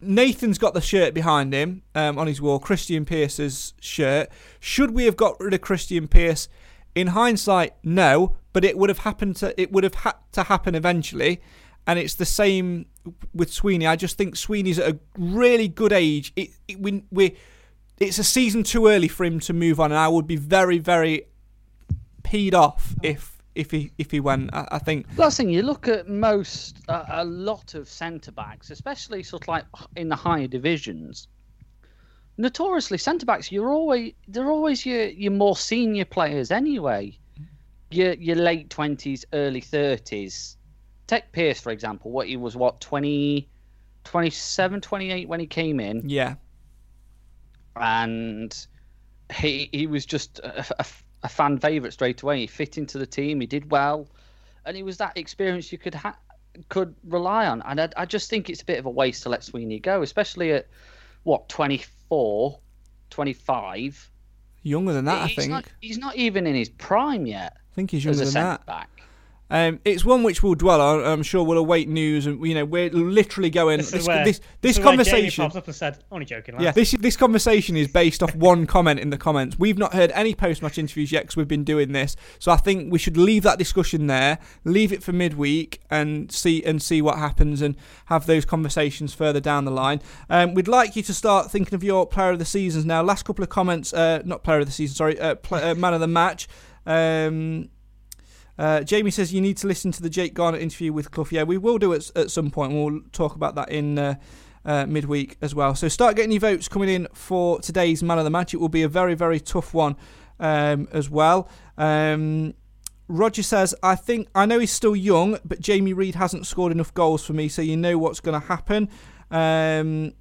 [SPEAKER 2] Nathan's got the shirt behind him um, on his wall, Krystian Pearce's shirt. Should we have got rid of Krystian Pearce? In hindsight, no, but it would have happened to it would have had to happen eventually, and it's the same with Sweeney. I just think Sweeney's at a really good age. It, it we we it's a season too early for him to move on, and I would be very very peed off if if he if he went. I, I think
[SPEAKER 3] Last thing, you look at most, uh, a lot of centre backs, especially sort of like in the higher divisions. Notoriously, centre backs, you're always they're always your your more senior players anyway. Your your late twenties, early thirties. Take Pearce for example. What he was, what 20, 27, 28 when he came in,
[SPEAKER 2] yeah,
[SPEAKER 3] and he he was just a, a, a fan favourite straight away. He fit into the team. He did well, and he was that experience you could ha- could rely on. And I, I just think it's a bit of a waste to let Sweeney go, especially at what 24, 25.
[SPEAKER 2] younger than that. I think.
[SPEAKER 3] not, he's not even in his prime yet
[SPEAKER 2] I think he's
[SPEAKER 3] as
[SPEAKER 2] younger
[SPEAKER 3] a
[SPEAKER 2] than that.
[SPEAKER 3] back.
[SPEAKER 2] Um, it's one which we'll dwell on. I'm sure we'll await news, and you know we're literally going.
[SPEAKER 4] This
[SPEAKER 2] This
[SPEAKER 4] where
[SPEAKER 2] this, this
[SPEAKER 4] is where
[SPEAKER 2] conversation.
[SPEAKER 4] pops up and said, "Only joking." Lads.
[SPEAKER 2] Yeah, this this conversation is based off one comment in the comments. We've not heard any post match interviews yet because we've been doing this. So I think we should leave that discussion there, leave it for midweek, and see and see what happens, and have those conversations further down the line. Um, we'd like you to start thinking of your player of the seasons now. Last couple of comments, uh, not player of the season, sorry, uh, pl- uh, man of the match. Um, uh, Jamie says you need to listen to the Jake Garnett interview with Clough. Yeah, we will do it at some point. We'll talk about that in uh, uh, midweek as well. So start getting your votes coming in for today's man of the match. It will be a very, very tough one um, as well. Um, Roger says, I think I know he's still young, but Jamie Reid hasn't scored enough goals for me, so you know what's going to happen. Um,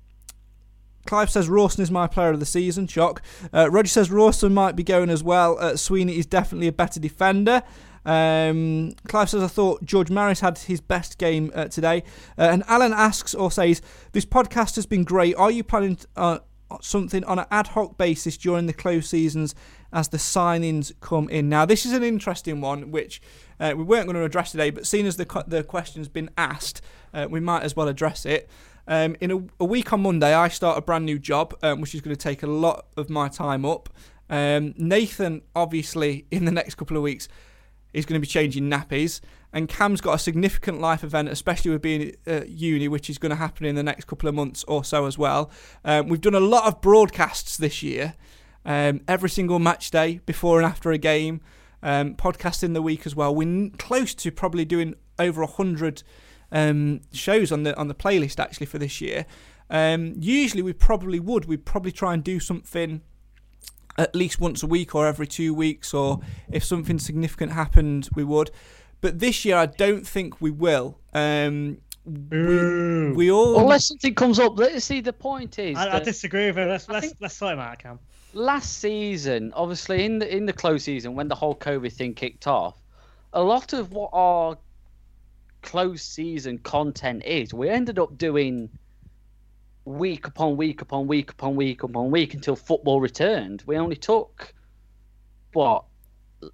[SPEAKER 2] Clive says Rawson is my player of the season. Shock. Uh, Roger says Rawson might be going as well. Uh, Sweeney is definitely a better defender. Um, Clive says I thought George Maris had his best game uh, today. Uh, and Alan asks or says this podcast has been great. Are you planning uh, something on an ad hoc basis during the close seasons as the signings come in? Now this is an interesting one which uh, we weren't going to address today, but seeing as the co- the question's been asked, uh, we might as well address it. Um, in a, a week on Monday, I start a brand new job, um, which is going to take a lot of my time up. Um, Nathan, obviously, in the next couple of weeks, is going to be changing nappies, and Cam's got a significant life event, especially with being at uni, which is going to happen in the next couple of months or so as well. Um, we've done a lot of broadcasts this year, um, every single match day, before and after a game, um, podcast in the week as well. We're close to probably doing over a hundred um, shows on the on the playlist actually for this year. Um, usually we probably would. We'd probably try and do something at least once a week or every two weeks, or if something significant happened, we would. But this year, I don't think we will. Um, we, we all
[SPEAKER 3] Unless something comes up. Let's see. The point is,
[SPEAKER 4] I, I disagree with it. Let's
[SPEAKER 3] I
[SPEAKER 4] let's let's sort him out, Cam.
[SPEAKER 3] last season, obviously in the in the close season when the whole COVID thing kicked off, a lot of what our close season content is, we ended up doing week upon week upon week upon week upon week until football returned. We only took what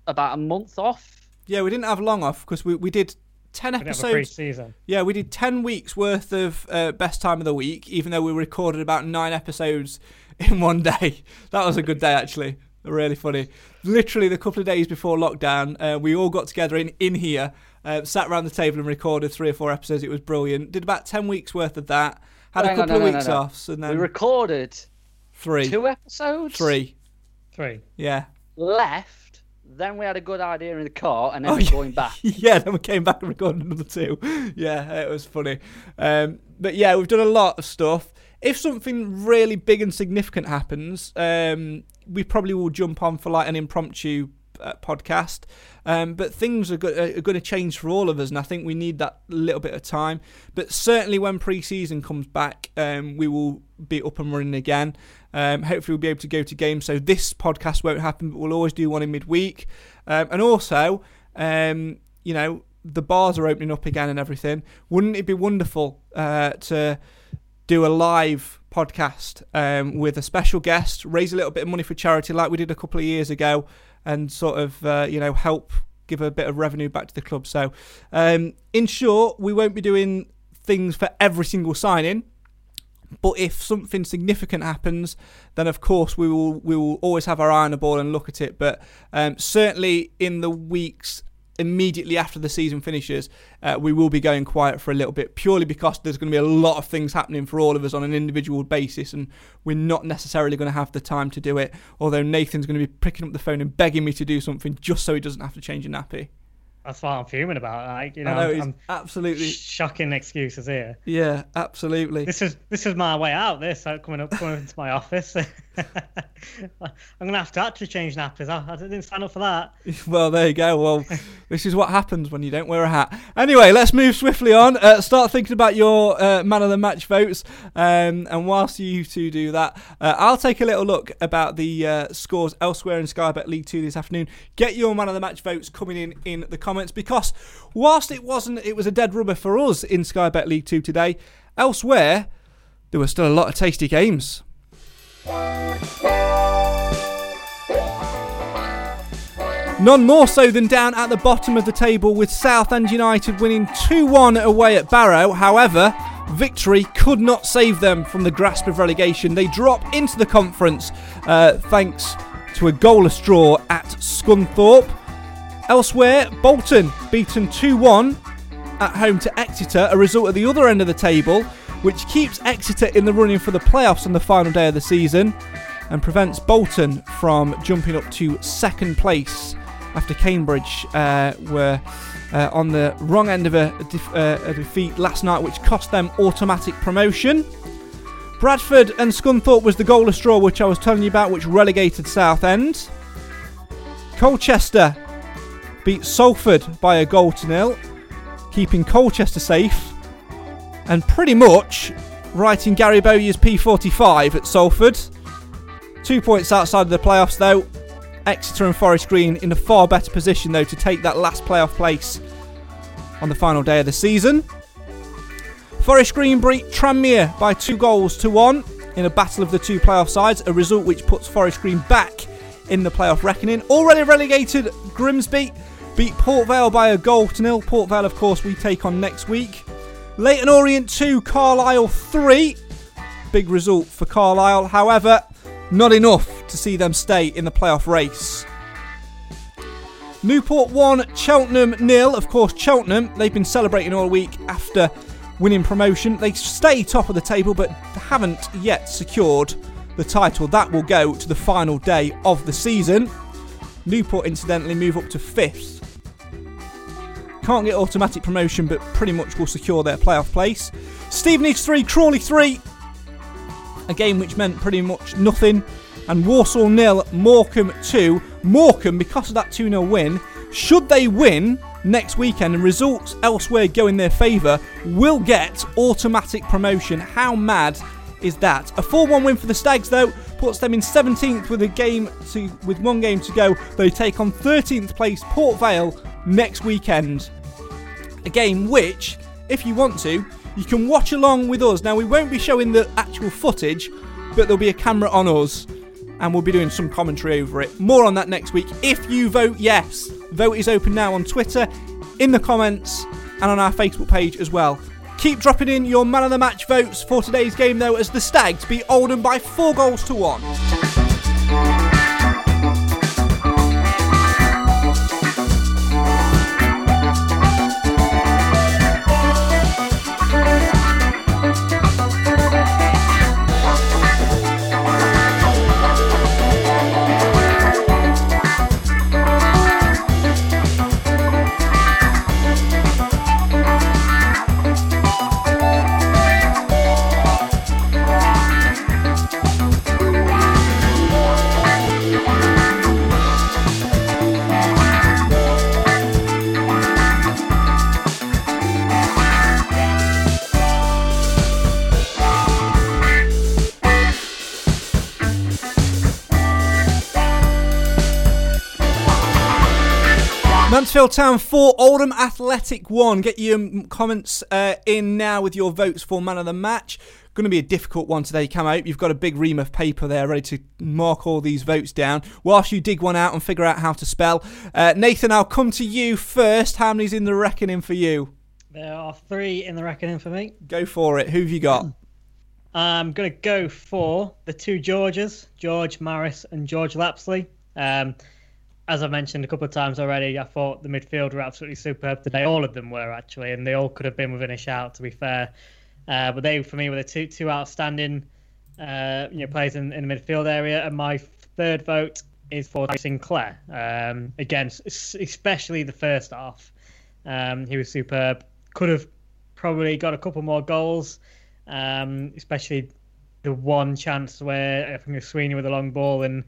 [SPEAKER 3] about a month off.
[SPEAKER 2] yeah, we didn't have long off because we, we did ten
[SPEAKER 4] We have a
[SPEAKER 2] episodes.
[SPEAKER 4] pre-season.
[SPEAKER 2] Yeah, we did 10 weeks worth of uh, best time of the week, even though we recorded about nine episodes in one day. That was a good day, actually. Really funny. Literally, the couple of days before lockdown, uh, we all got together in, in here, uh, sat around the table and recorded three or four episodes. It was brilliant. Did about 10 weeks worth of that. Had
[SPEAKER 3] Hang
[SPEAKER 2] a
[SPEAKER 3] on,
[SPEAKER 2] couple
[SPEAKER 3] no,
[SPEAKER 2] of weeks
[SPEAKER 3] no, no.
[SPEAKER 2] off. And then We
[SPEAKER 3] recorded
[SPEAKER 2] three.
[SPEAKER 3] two episodes.
[SPEAKER 2] Three.
[SPEAKER 4] Three.
[SPEAKER 2] Yeah.
[SPEAKER 3] Left. Then we had a good idea in the car, and then
[SPEAKER 2] Oh,
[SPEAKER 3] we're
[SPEAKER 2] yeah.
[SPEAKER 3] going back.
[SPEAKER 2] yeah, then we came back and recorded another two. Yeah, it was funny. Um, but yeah, we've done a lot of stuff. If something really big and significant happens, um, we probably will jump on for like an impromptu uh, podcast. Um, but things are, go- are going to change for all of us, and I think we need that little bit of time. But certainly, when pre-season comes back, um, we will be up and running again. Um, hopefully, we'll be able to go to games. So this podcast won't happen, but we'll always do one in midweek. Um, and also, um, you know, the bars are opening up again and everything. Wouldn't it be wonderful uh, to do a live podcast um, with a special guest, raise a little bit of money for charity like we did a couple of years ago, and sort of, uh, you know, help give a bit of revenue back to the club. So, um, in short, we won't be doing things for every single signing. But if something significant happens, then of course we will we will always have our eye on the ball and look at it. But um, certainly in the weeks immediately after the season finishes, uh, we will be going quiet for a little bit, purely because there's going to be a lot of things happening for all of us on an individual basis, and we're not necessarily going to have the time to do it. Although Nathan's going to be picking up the phone and begging me to do something just so he doesn't have to change a nappy.
[SPEAKER 4] That's what I'm fuming about. Like, you know,
[SPEAKER 2] I know
[SPEAKER 4] I'm,
[SPEAKER 2] absolutely,
[SPEAKER 4] shocking excuses here.
[SPEAKER 2] yeah, absolutely.
[SPEAKER 4] This is this is my way out. This coming up coming into my office. I'm gonna have to actually change nappies. I, I didn't sign up for that.
[SPEAKER 2] Well, there you go. Well, this is what happens when you don't wear a hat. Anyway, let's move swiftly on. Uh, start thinking about your uh, man of the match votes. Um, and whilst you two do that, uh, I'll take a little look about the uh, scores elsewhere in Sky Bet League Two this afternoon. Get your man of the match votes coming in in the comments because whilst it wasn't, it was a dead rubber for us in Sky Bet League Two today. Elsewhere, there were still a lot of tasty games. None more so than down at the bottom of the table with Southend United winning 2 1 away at Barrow. However, victory could not save them from the grasp of relegation. They drop into the conference uh, thanks to a goalless draw at Scunthorpe. Elsewhere, Bolton beaten 2 1 at home to Exeter, a result at the other end of the table, which keeps Exeter in the running for the playoffs on the final day of the season and prevents Bolton from jumping up to second place after Cambridge uh, were uh, on the wrong end of a, def- uh, a defeat last night, which cost them automatic promotion. Bradford and Scunthorpe was the goalless draw, which I was telling you about, which relegated Southend. Colchester beat Salford by a goal to nil, keeping Colchester safe, and pretty much writing Gary Bowyer's P45 at Salford. Two points outside of the playoffs, though. Exeter and Forest Green in a far better position, though, to take that last playoff place on the final day of the season. Forest Green beat Tranmere by two goals to one in a battle of the two playoff sides, a result which puts Forest Green back in the playoff reckoning. Already relegated Grimsby beat Port Vale by a goal to nil. Port Vale, of course, we take on next week. Leyton Orient 2, Carlisle 3. Big result for Carlisle, however, not enough to see them stay in the playoff race. Newport 1, Cheltenham nil. Of course, Cheltenham, they've been celebrating all week after winning promotion. They stay top of the table but haven't yet secured the title. That will go to the final day of the season. Newport, incidentally, move up to fifth. Can't get automatic promotion, but pretty much will secure their playoff place. Stevenage 3, Crawley 3. A game which meant pretty much nothing. And Walsall nil, Morecambe 2. Morecambe, because of that 2 0 win, should they win next weekend and results elsewhere go in their favour, will get automatic promotion. How mad is that? A 4-1 win for the Stags though puts them in 17th with a game to with one game to go. They take on 13th place Port Vale next weekend. A game which, if you want to, you can watch along with us. Now we won't be showing the actual footage, but there'll be a camera on us and we'll be doing some commentary over it. More on that next week. If you vote yes, vote is open now on Twitter, in the comments, and on our Facebook page as well. Keep dropping in your man of the match votes for today's game, though, as the Stags beat Oldham by four goals to one. Mansfield Town 4, Oldham Athletic 1. Get your comments uh, in now with your votes for man of the match. Going to be a difficult one today, Cam. I hope you've got a big ream of paper there ready to mark all these votes down whilst you dig one out and figure out how to spell. Uh, Nathan, I'll come to you first. How many's in the reckoning for you?
[SPEAKER 4] There are three in the reckoning for me.
[SPEAKER 2] Go for it. Who've you got?
[SPEAKER 4] I'm going to go for the two Georges, George Maris and George Lapslie. Um, as I mentioned a couple of times already, I thought the midfield were absolutely superb today. All of them were actually, and they all could have been within a shout. To be fair, uh, but they for me were the two two outstanding uh, you know players in, in the midfield area. And my third vote is for Sinclair. Um, again, especially the first half, um, he was superb. Could have probably got a couple more goals, um, especially the one chance where I think it was Sweeney with a long ball and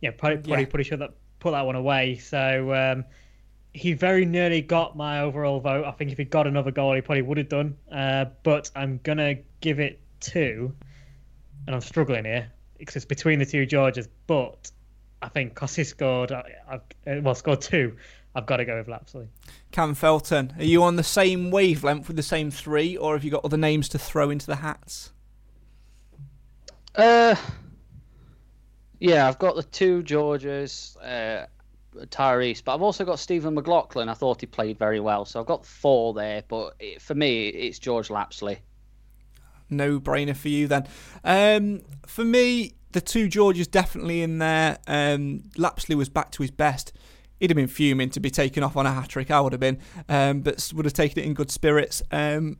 [SPEAKER 4] yeah, probably, probably, yeah. probably should have put that one away. So um, he very nearly got my overall vote. I think if he got another goal, he probably would have done. Uh, but I'm gonna give it two, and I'm struggling here because it's between the two Georges. But I think because he scored, I, have uh, well scored two. I've got to go with Lapslie.
[SPEAKER 2] Cam Felton, are you on the same wavelength with the same three, or have you got other names to throw into the hats?
[SPEAKER 3] Uh, yeah, I've got the two Georges, uh, Tyrese, but I've also got Stephen McLaughlin. I thought he played very well, so I've got four there. But it, for me, it's George Lapslie.
[SPEAKER 2] No brainer for you then. Um, for me, the two Georges definitely in there. Um, Lapslie was back to his best. He'd have been fuming to be taken off on a hat trick. I would have been, um, but would have taken it in good spirits. Um,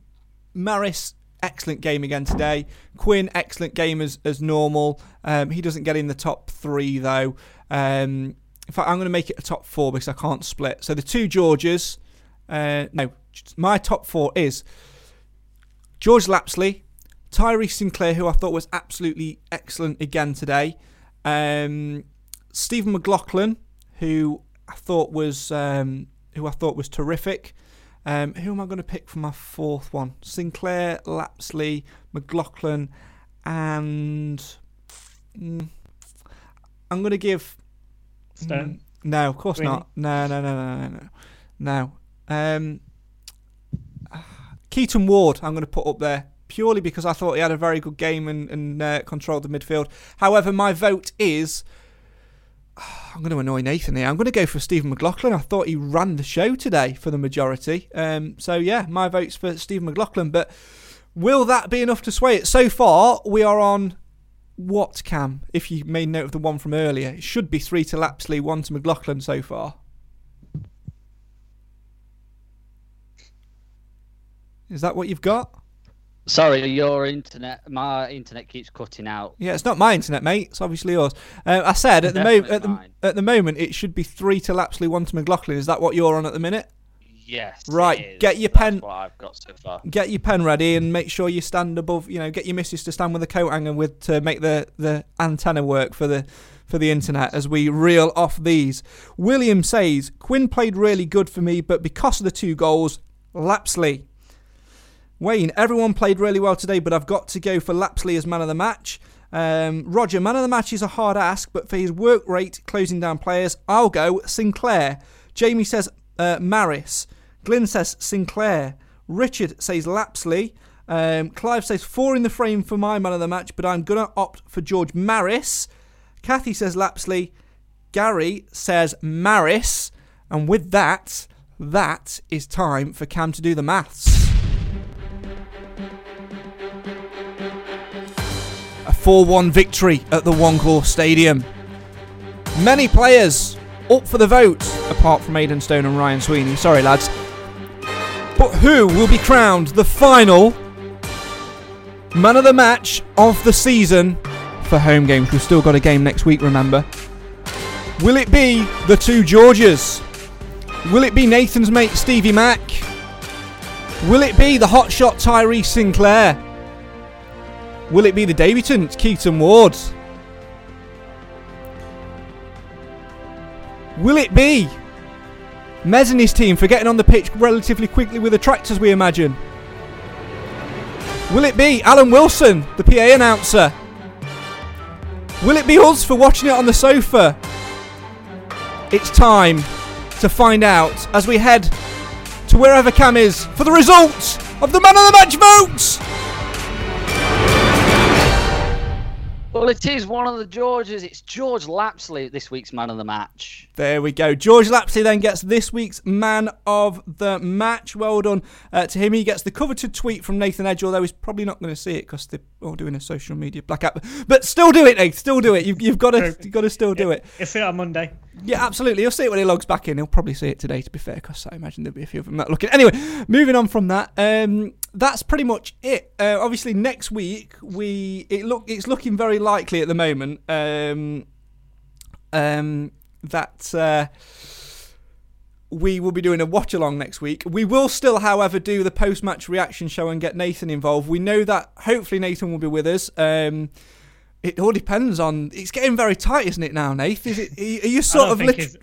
[SPEAKER 2] Maris excellent game again today. Quinn, excellent game as, as normal. Um, he doesn't get in the top three, though. Um, in fact, I'm going to make it a top four because I can't split. So the two Georges, uh, no, my top four is George Lapslie, Tyrese Sinclair, who I thought was absolutely excellent again today, um, Stephen McLaughlin, who I thought was um, who I thought was terrific. Um, who am I going to pick for my fourth one? Sinclair, Lapslie, McLaughlin, and mm, I'm going to give.
[SPEAKER 4] Stone.
[SPEAKER 2] Mm, no, of course not. No, no, no, no, no, no. Um, Keaton Ward, I'm going to put up there purely because I thought he had a very good game and, and uh, controlled the midfield. However, my vote is I'm going to annoy Nathan here. I'm going to go for Stephen McLaughlin. I thought he ran the show today for the majority. Um, so, yeah, my vote's for Stephen McLaughlin. But will that be enough to sway it? So far, we are on what, Cam? If you made note of the one from earlier, it should be three to Lapslie, one to McLaughlin so far. Is that what you've got?
[SPEAKER 3] Sorry, your internet. My internet keeps cutting out.
[SPEAKER 2] Yeah, it's not my internet, mate. It's obviously yours. Uh, I said at the moment, at the, at the moment, it should be three to Lapslie, one to McLaughlin. Is that what you're on at the minute?
[SPEAKER 3] Yes.
[SPEAKER 2] Right. Get your pen.
[SPEAKER 3] what I've got so far.
[SPEAKER 2] Get your pen ready and make sure you stand above. You know, get your missus to stand with a coat hanger with to make the the antenna work for the for the internet as we reel off these. William says Quinn played really good for me, but because of the two goals, Lapslie Wayne, everyone played really well today, but I've got to go for Lapslie as man of the match. Um, Roger, man of the match is a hard ask, but for his work rate closing down players, I'll go Sinclair. Jamie says uh, Maris. Glyn says Sinclair. Richard says Lapslie. Um, Clive says four in the frame for my man of the match, but I'm going to opt for George Maris. Kathy says Lapslie. Gary says Maris. And with that, that is time for Cam to do the maths. 4 1 victory at the Call Stadium. Many players up for the vote, apart from Aidan Stone and Ryan Sweeney. Sorry, lads. But who will be crowned the final man of the match of the season for home games? We've still got a game next week, remember. Will it be the two Georges? Will it be Nathan's mate Stevie Mack? Will it be the hotshot Tyrese Sinclair? Will it be the debutants, Keaton Ward? Will it be Mez and his team for getting on the pitch relatively quickly with the tractors, we imagine? Will it be Alan Wilson, the PA announcer? Will it be us for watching it on the sofa? It's time to find out as we head to wherever Cam is for the results of the man of the match votes.
[SPEAKER 3] Well, it is one of the Georges. It's George Lapslie, this week's man of the match.
[SPEAKER 2] There we go. George Lapslie then gets this week's man of the match. Well done uh, to him. He gets the coveted tweet from Nathan Edge, although he's probably not going to see it because they're all doing a social media blackout. But still do it, Nate. Still do it. You've, you've got to you've got to still do it.
[SPEAKER 4] You'll see it on Monday.
[SPEAKER 2] Yeah, absolutely. You'll see it when he logs back in. He'll probably see it today, to be fair, because I imagine there'll be a few of them not looking. Anyway, moving on from that. Um, that's pretty much it. Uh, obviously, next week we it look it's looking very likely at the moment um, um, that uh, we will be doing a watch along next week. We will still, however, do the post match reaction show and get Nathan involved. We know that hopefully Nathan will be with us. Um, it all depends on. It's getting very tight, isn't it now, Nathan? Is it? Are you sort of? Lit-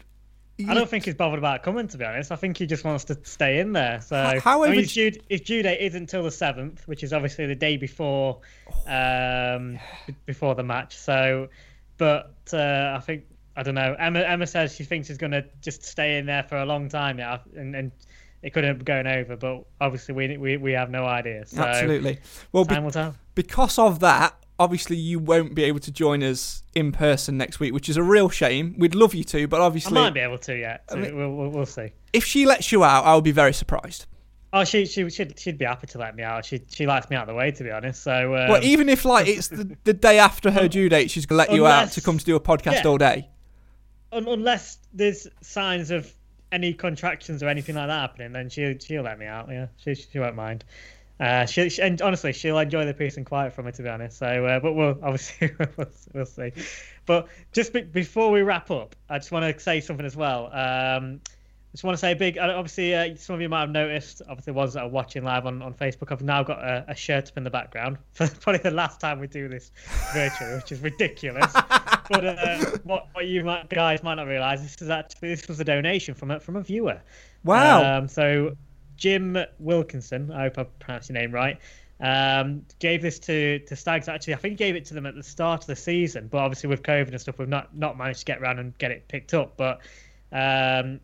[SPEAKER 4] I don't think he's bothered about coming. To be honest, I think he just wants to stay in there. So,
[SPEAKER 2] However,
[SPEAKER 4] I mean, his, due, his due date is until the seventh, which is obviously the day before, um, before the match. So, but uh, I think I don't know. Emma Emma says she thinks he's going to just stay in there for a long time now, and, and it could end up going over. But obviously, we we, we have no idea. So
[SPEAKER 2] Absolutely. Well,
[SPEAKER 4] time
[SPEAKER 2] be-
[SPEAKER 4] will tell.
[SPEAKER 2] because of that, obviously you won't be able to join us in person next week, which is a real shame. We'd love you to, but obviously I
[SPEAKER 4] might be able to yet. So
[SPEAKER 2] I mean-
[SPEAKER 4] we'll, we'll we'll see.
[SPEAKER 2] if she lets you out, I'll be very surprised.
[SPEAKER 4] Oh, she she she'd, she'd be happy to let me out. She she likes me out of the way, to be honest. So um,
[SPEAKER 2] well, even if like it's the, the day after her due date, she's gonna let you out to come to do a podcast
[SPEAKER 4] yeah.
[SPEAKER 2] all day.
[SPEAKER 4] un- unless there's signs of any contractions or anything like that happening, then she'll she'll let me out. Yeah, she she won't mind. Uh, she, she and honestly, she'll enjoy the peace and quiet from it, to be honest. So, uh, but we'll obviously we'll, we'll see. But just be, before we wrap up, I just want to say something as well. Um, I just want to say a big. uh, Obviously, uh, some of you might have noticed. Obviously, ones that are watching live on, on Facebook, I've now got a, a shirt up in the background for probably the last time we do this virtually, which is ridiculous. but uh, what, what you might, guys might not realise this is actually this was a donation from a, from a viewer.
[SPEAKER 2] Wow.
[SPEAKER 4] Um, so Jim Wilkinson, I hope I pronounced your name right, um, gave this to to Stags. Actually, I think he gave it to them at the start of the season, but obviously with COVID and stuff, we've not not managed to get around and get it picked up. But um,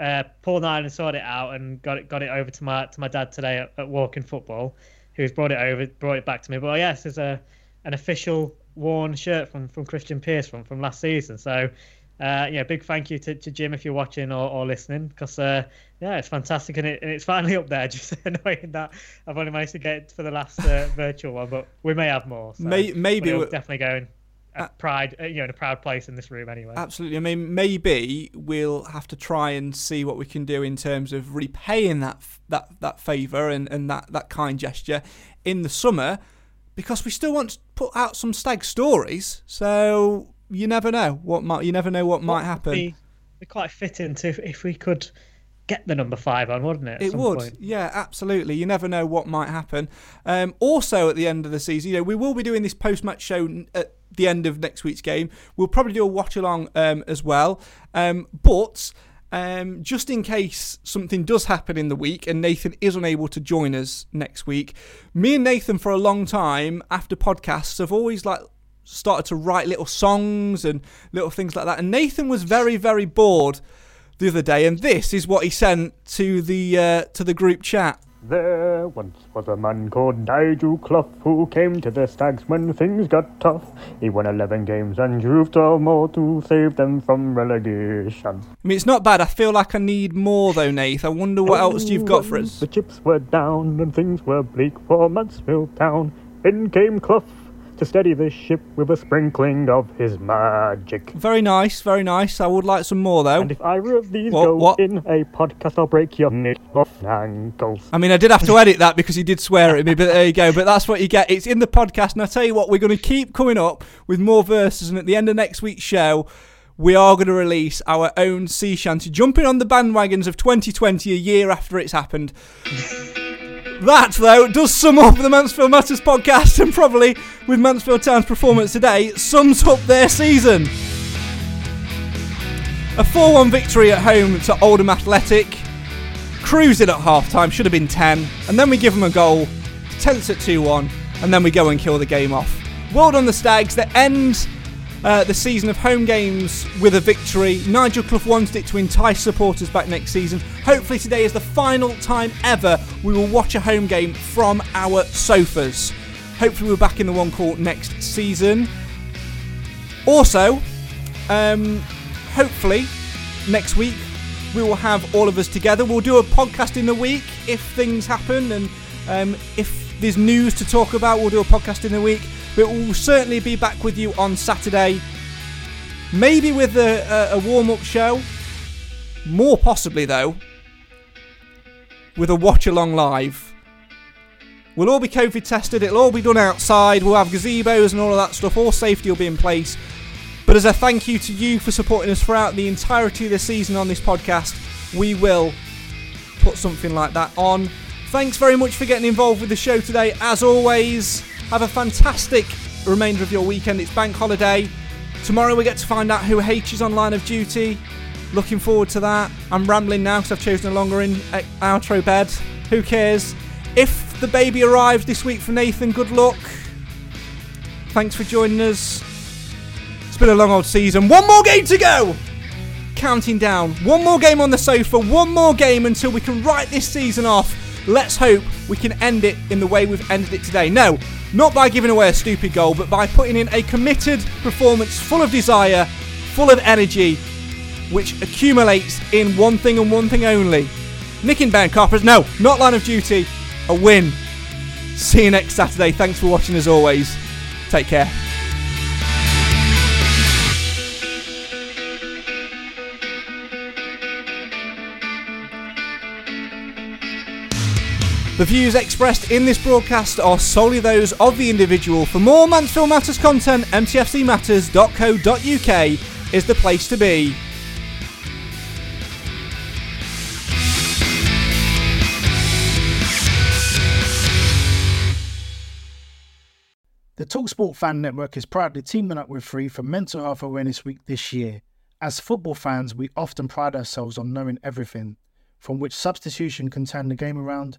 [SPEAKER 4] uh, Paul Nyland sorted it out and got it got it over to my to my dad today at, at Walking Football, who's brought it over, brought it back to me. But yes, there's a an official worn shirt from from Krystian Pearce from from last season. So. Uh, yeah, big thank you to, to Jim if you're watching or, or listening, because uh, yeah, it's fantastic and, it, and it's finally up there. Just annoying that I've only managed to get it for the last uh, virtual one, but we may have more. So
[SPEAKER 2] May- maybe
[SPEAKER 4] we're definitely going at pride, uh, you know, in a proud place in this room anyway.
[SPEAKER 2] Absolutely. I mean, maybe we'll have to try and see what we can do in terms of repaying that that that favour and, and that, that kind gesture in the summer, because we still want to put out some stag stories. So you never know what might you never know what might happen.
[SPEAKER 4] Be, be quite fitting to if, if we could get the number five on, wouldn't it?
[SPEAKER 2] It would,
[SPEAKER 4] point?
[SPEAKER 2] yeah, absolutely. You never know what might happen. Um, also, at the end of the season, you know, we will be doing this post-match show at the end of next week's game. We'll probably do a watch-along um, as well. Um, but um, just in case something does happen in the week and Nathan is unable to join us next week, me and Nathan for a long time after podcasts have always like started to write little songs and little things like that. And Nathan was very, very bored the other day, and this is what he sent to the uh, to the group chat.
[SPEAKER 5] There once was a man called Nigel Clough who came to the Stags when things got tough. He won 11 games and drew 12 more to save them from relegation.
[SPEAKER 2] I mean, it's not bad. I feel like I need more though, Nath. I wonder what else you've got for us.
[SPEAKER 5] The chips were down and things were bleak for Mansfield Town. In came Clough to steady the ship with a sprinkling of his magic.
[SPEAKER 2] Very nice, very nice. I would like some more though.
[SPEAKER 5] And if either of these
[SPEAKER 2] What-
[SPEAKER 5] go
[SPEAKER 2] what?
[SPEAKER 5] in a podcast, I'll break your knit off ankles.
[SPEAKER 2] I mean, I did have to edit that because he did swear at me, but there you go. But that's what you get. It's in the podcast, and I tell you what, we're going to keep coming up with more verses, and at the end of next week's show, we are going to release our own sea shanty, jumping on the bandwagons of 2020 a year after it's happened. That, though, does sum up the Mansfield Matters podcast, and probably with Mansfield Town's performance today, sums up their season. A 4 1 victory at home to Oldham Athletic. Cruising at half time, should have been 10. And then we give them a goal, tense at 2 1, and then we go and kill the game off. Well done, the Stags. The end uh, the season of home games with a victory. Nigel Clough wanted it to entice supporters back next season. Hopefully, today is the final time ever we will watch a home game from our sofas. Hopefully, we're back in the One Call next season. Also, um, hopefully, next week we will have all of us together. We'll do a podcast in the week if things happen and um, if there's news to talk about. We'll do a podcast in the week. But we'll certainly be back with you on Saturday, maybe with a, a, a warm up show. More possibly, though, with a watch along live. We'll all be COVID tested, it'll all be done outside, we'll have gazebos and all of that stuff, all safety will be in place. But as a thank you to you for supporting us throughout the entirety of the season on this podcast, we will put something like that on. Thanks very much for getting involved with the show today. As always, have a fantastic remainder of your weekend. It's bank holiday. Tomorrow we get to find out who H is on line of duty. Looking forward to that. I'm rambling now because I've chosen a longer in uh, outro bed. Who cares? If the baby arrives this week for Nathan, good luck. Thanks for joining us. It's been a long old season. One more game to go! Counting down. One more game on the sofa. One more game until we can write this season off. Let's hope we can end it in the way we've ended it today. No, not by giving away a stupid goal, but by putting in a committed performance full of desire, full of energy, which accumulates in one thing and one thing only. Nicking Ben Coppers. No, not line of duty. A win. See you next Saturday. Thanks for watching as always. Take care. The views expressed in this broadcast are solely those of the individual. For more Mansfield Matters content, mtfcmatters.co.uk is the place to be.
[SPEAKER 1] The Talksport Fan Network is proudly teaming up with Free for Mental Health Awareness Week this year. As football fans, we often pride ourselves on knowing everything, from which substitution can turn the game around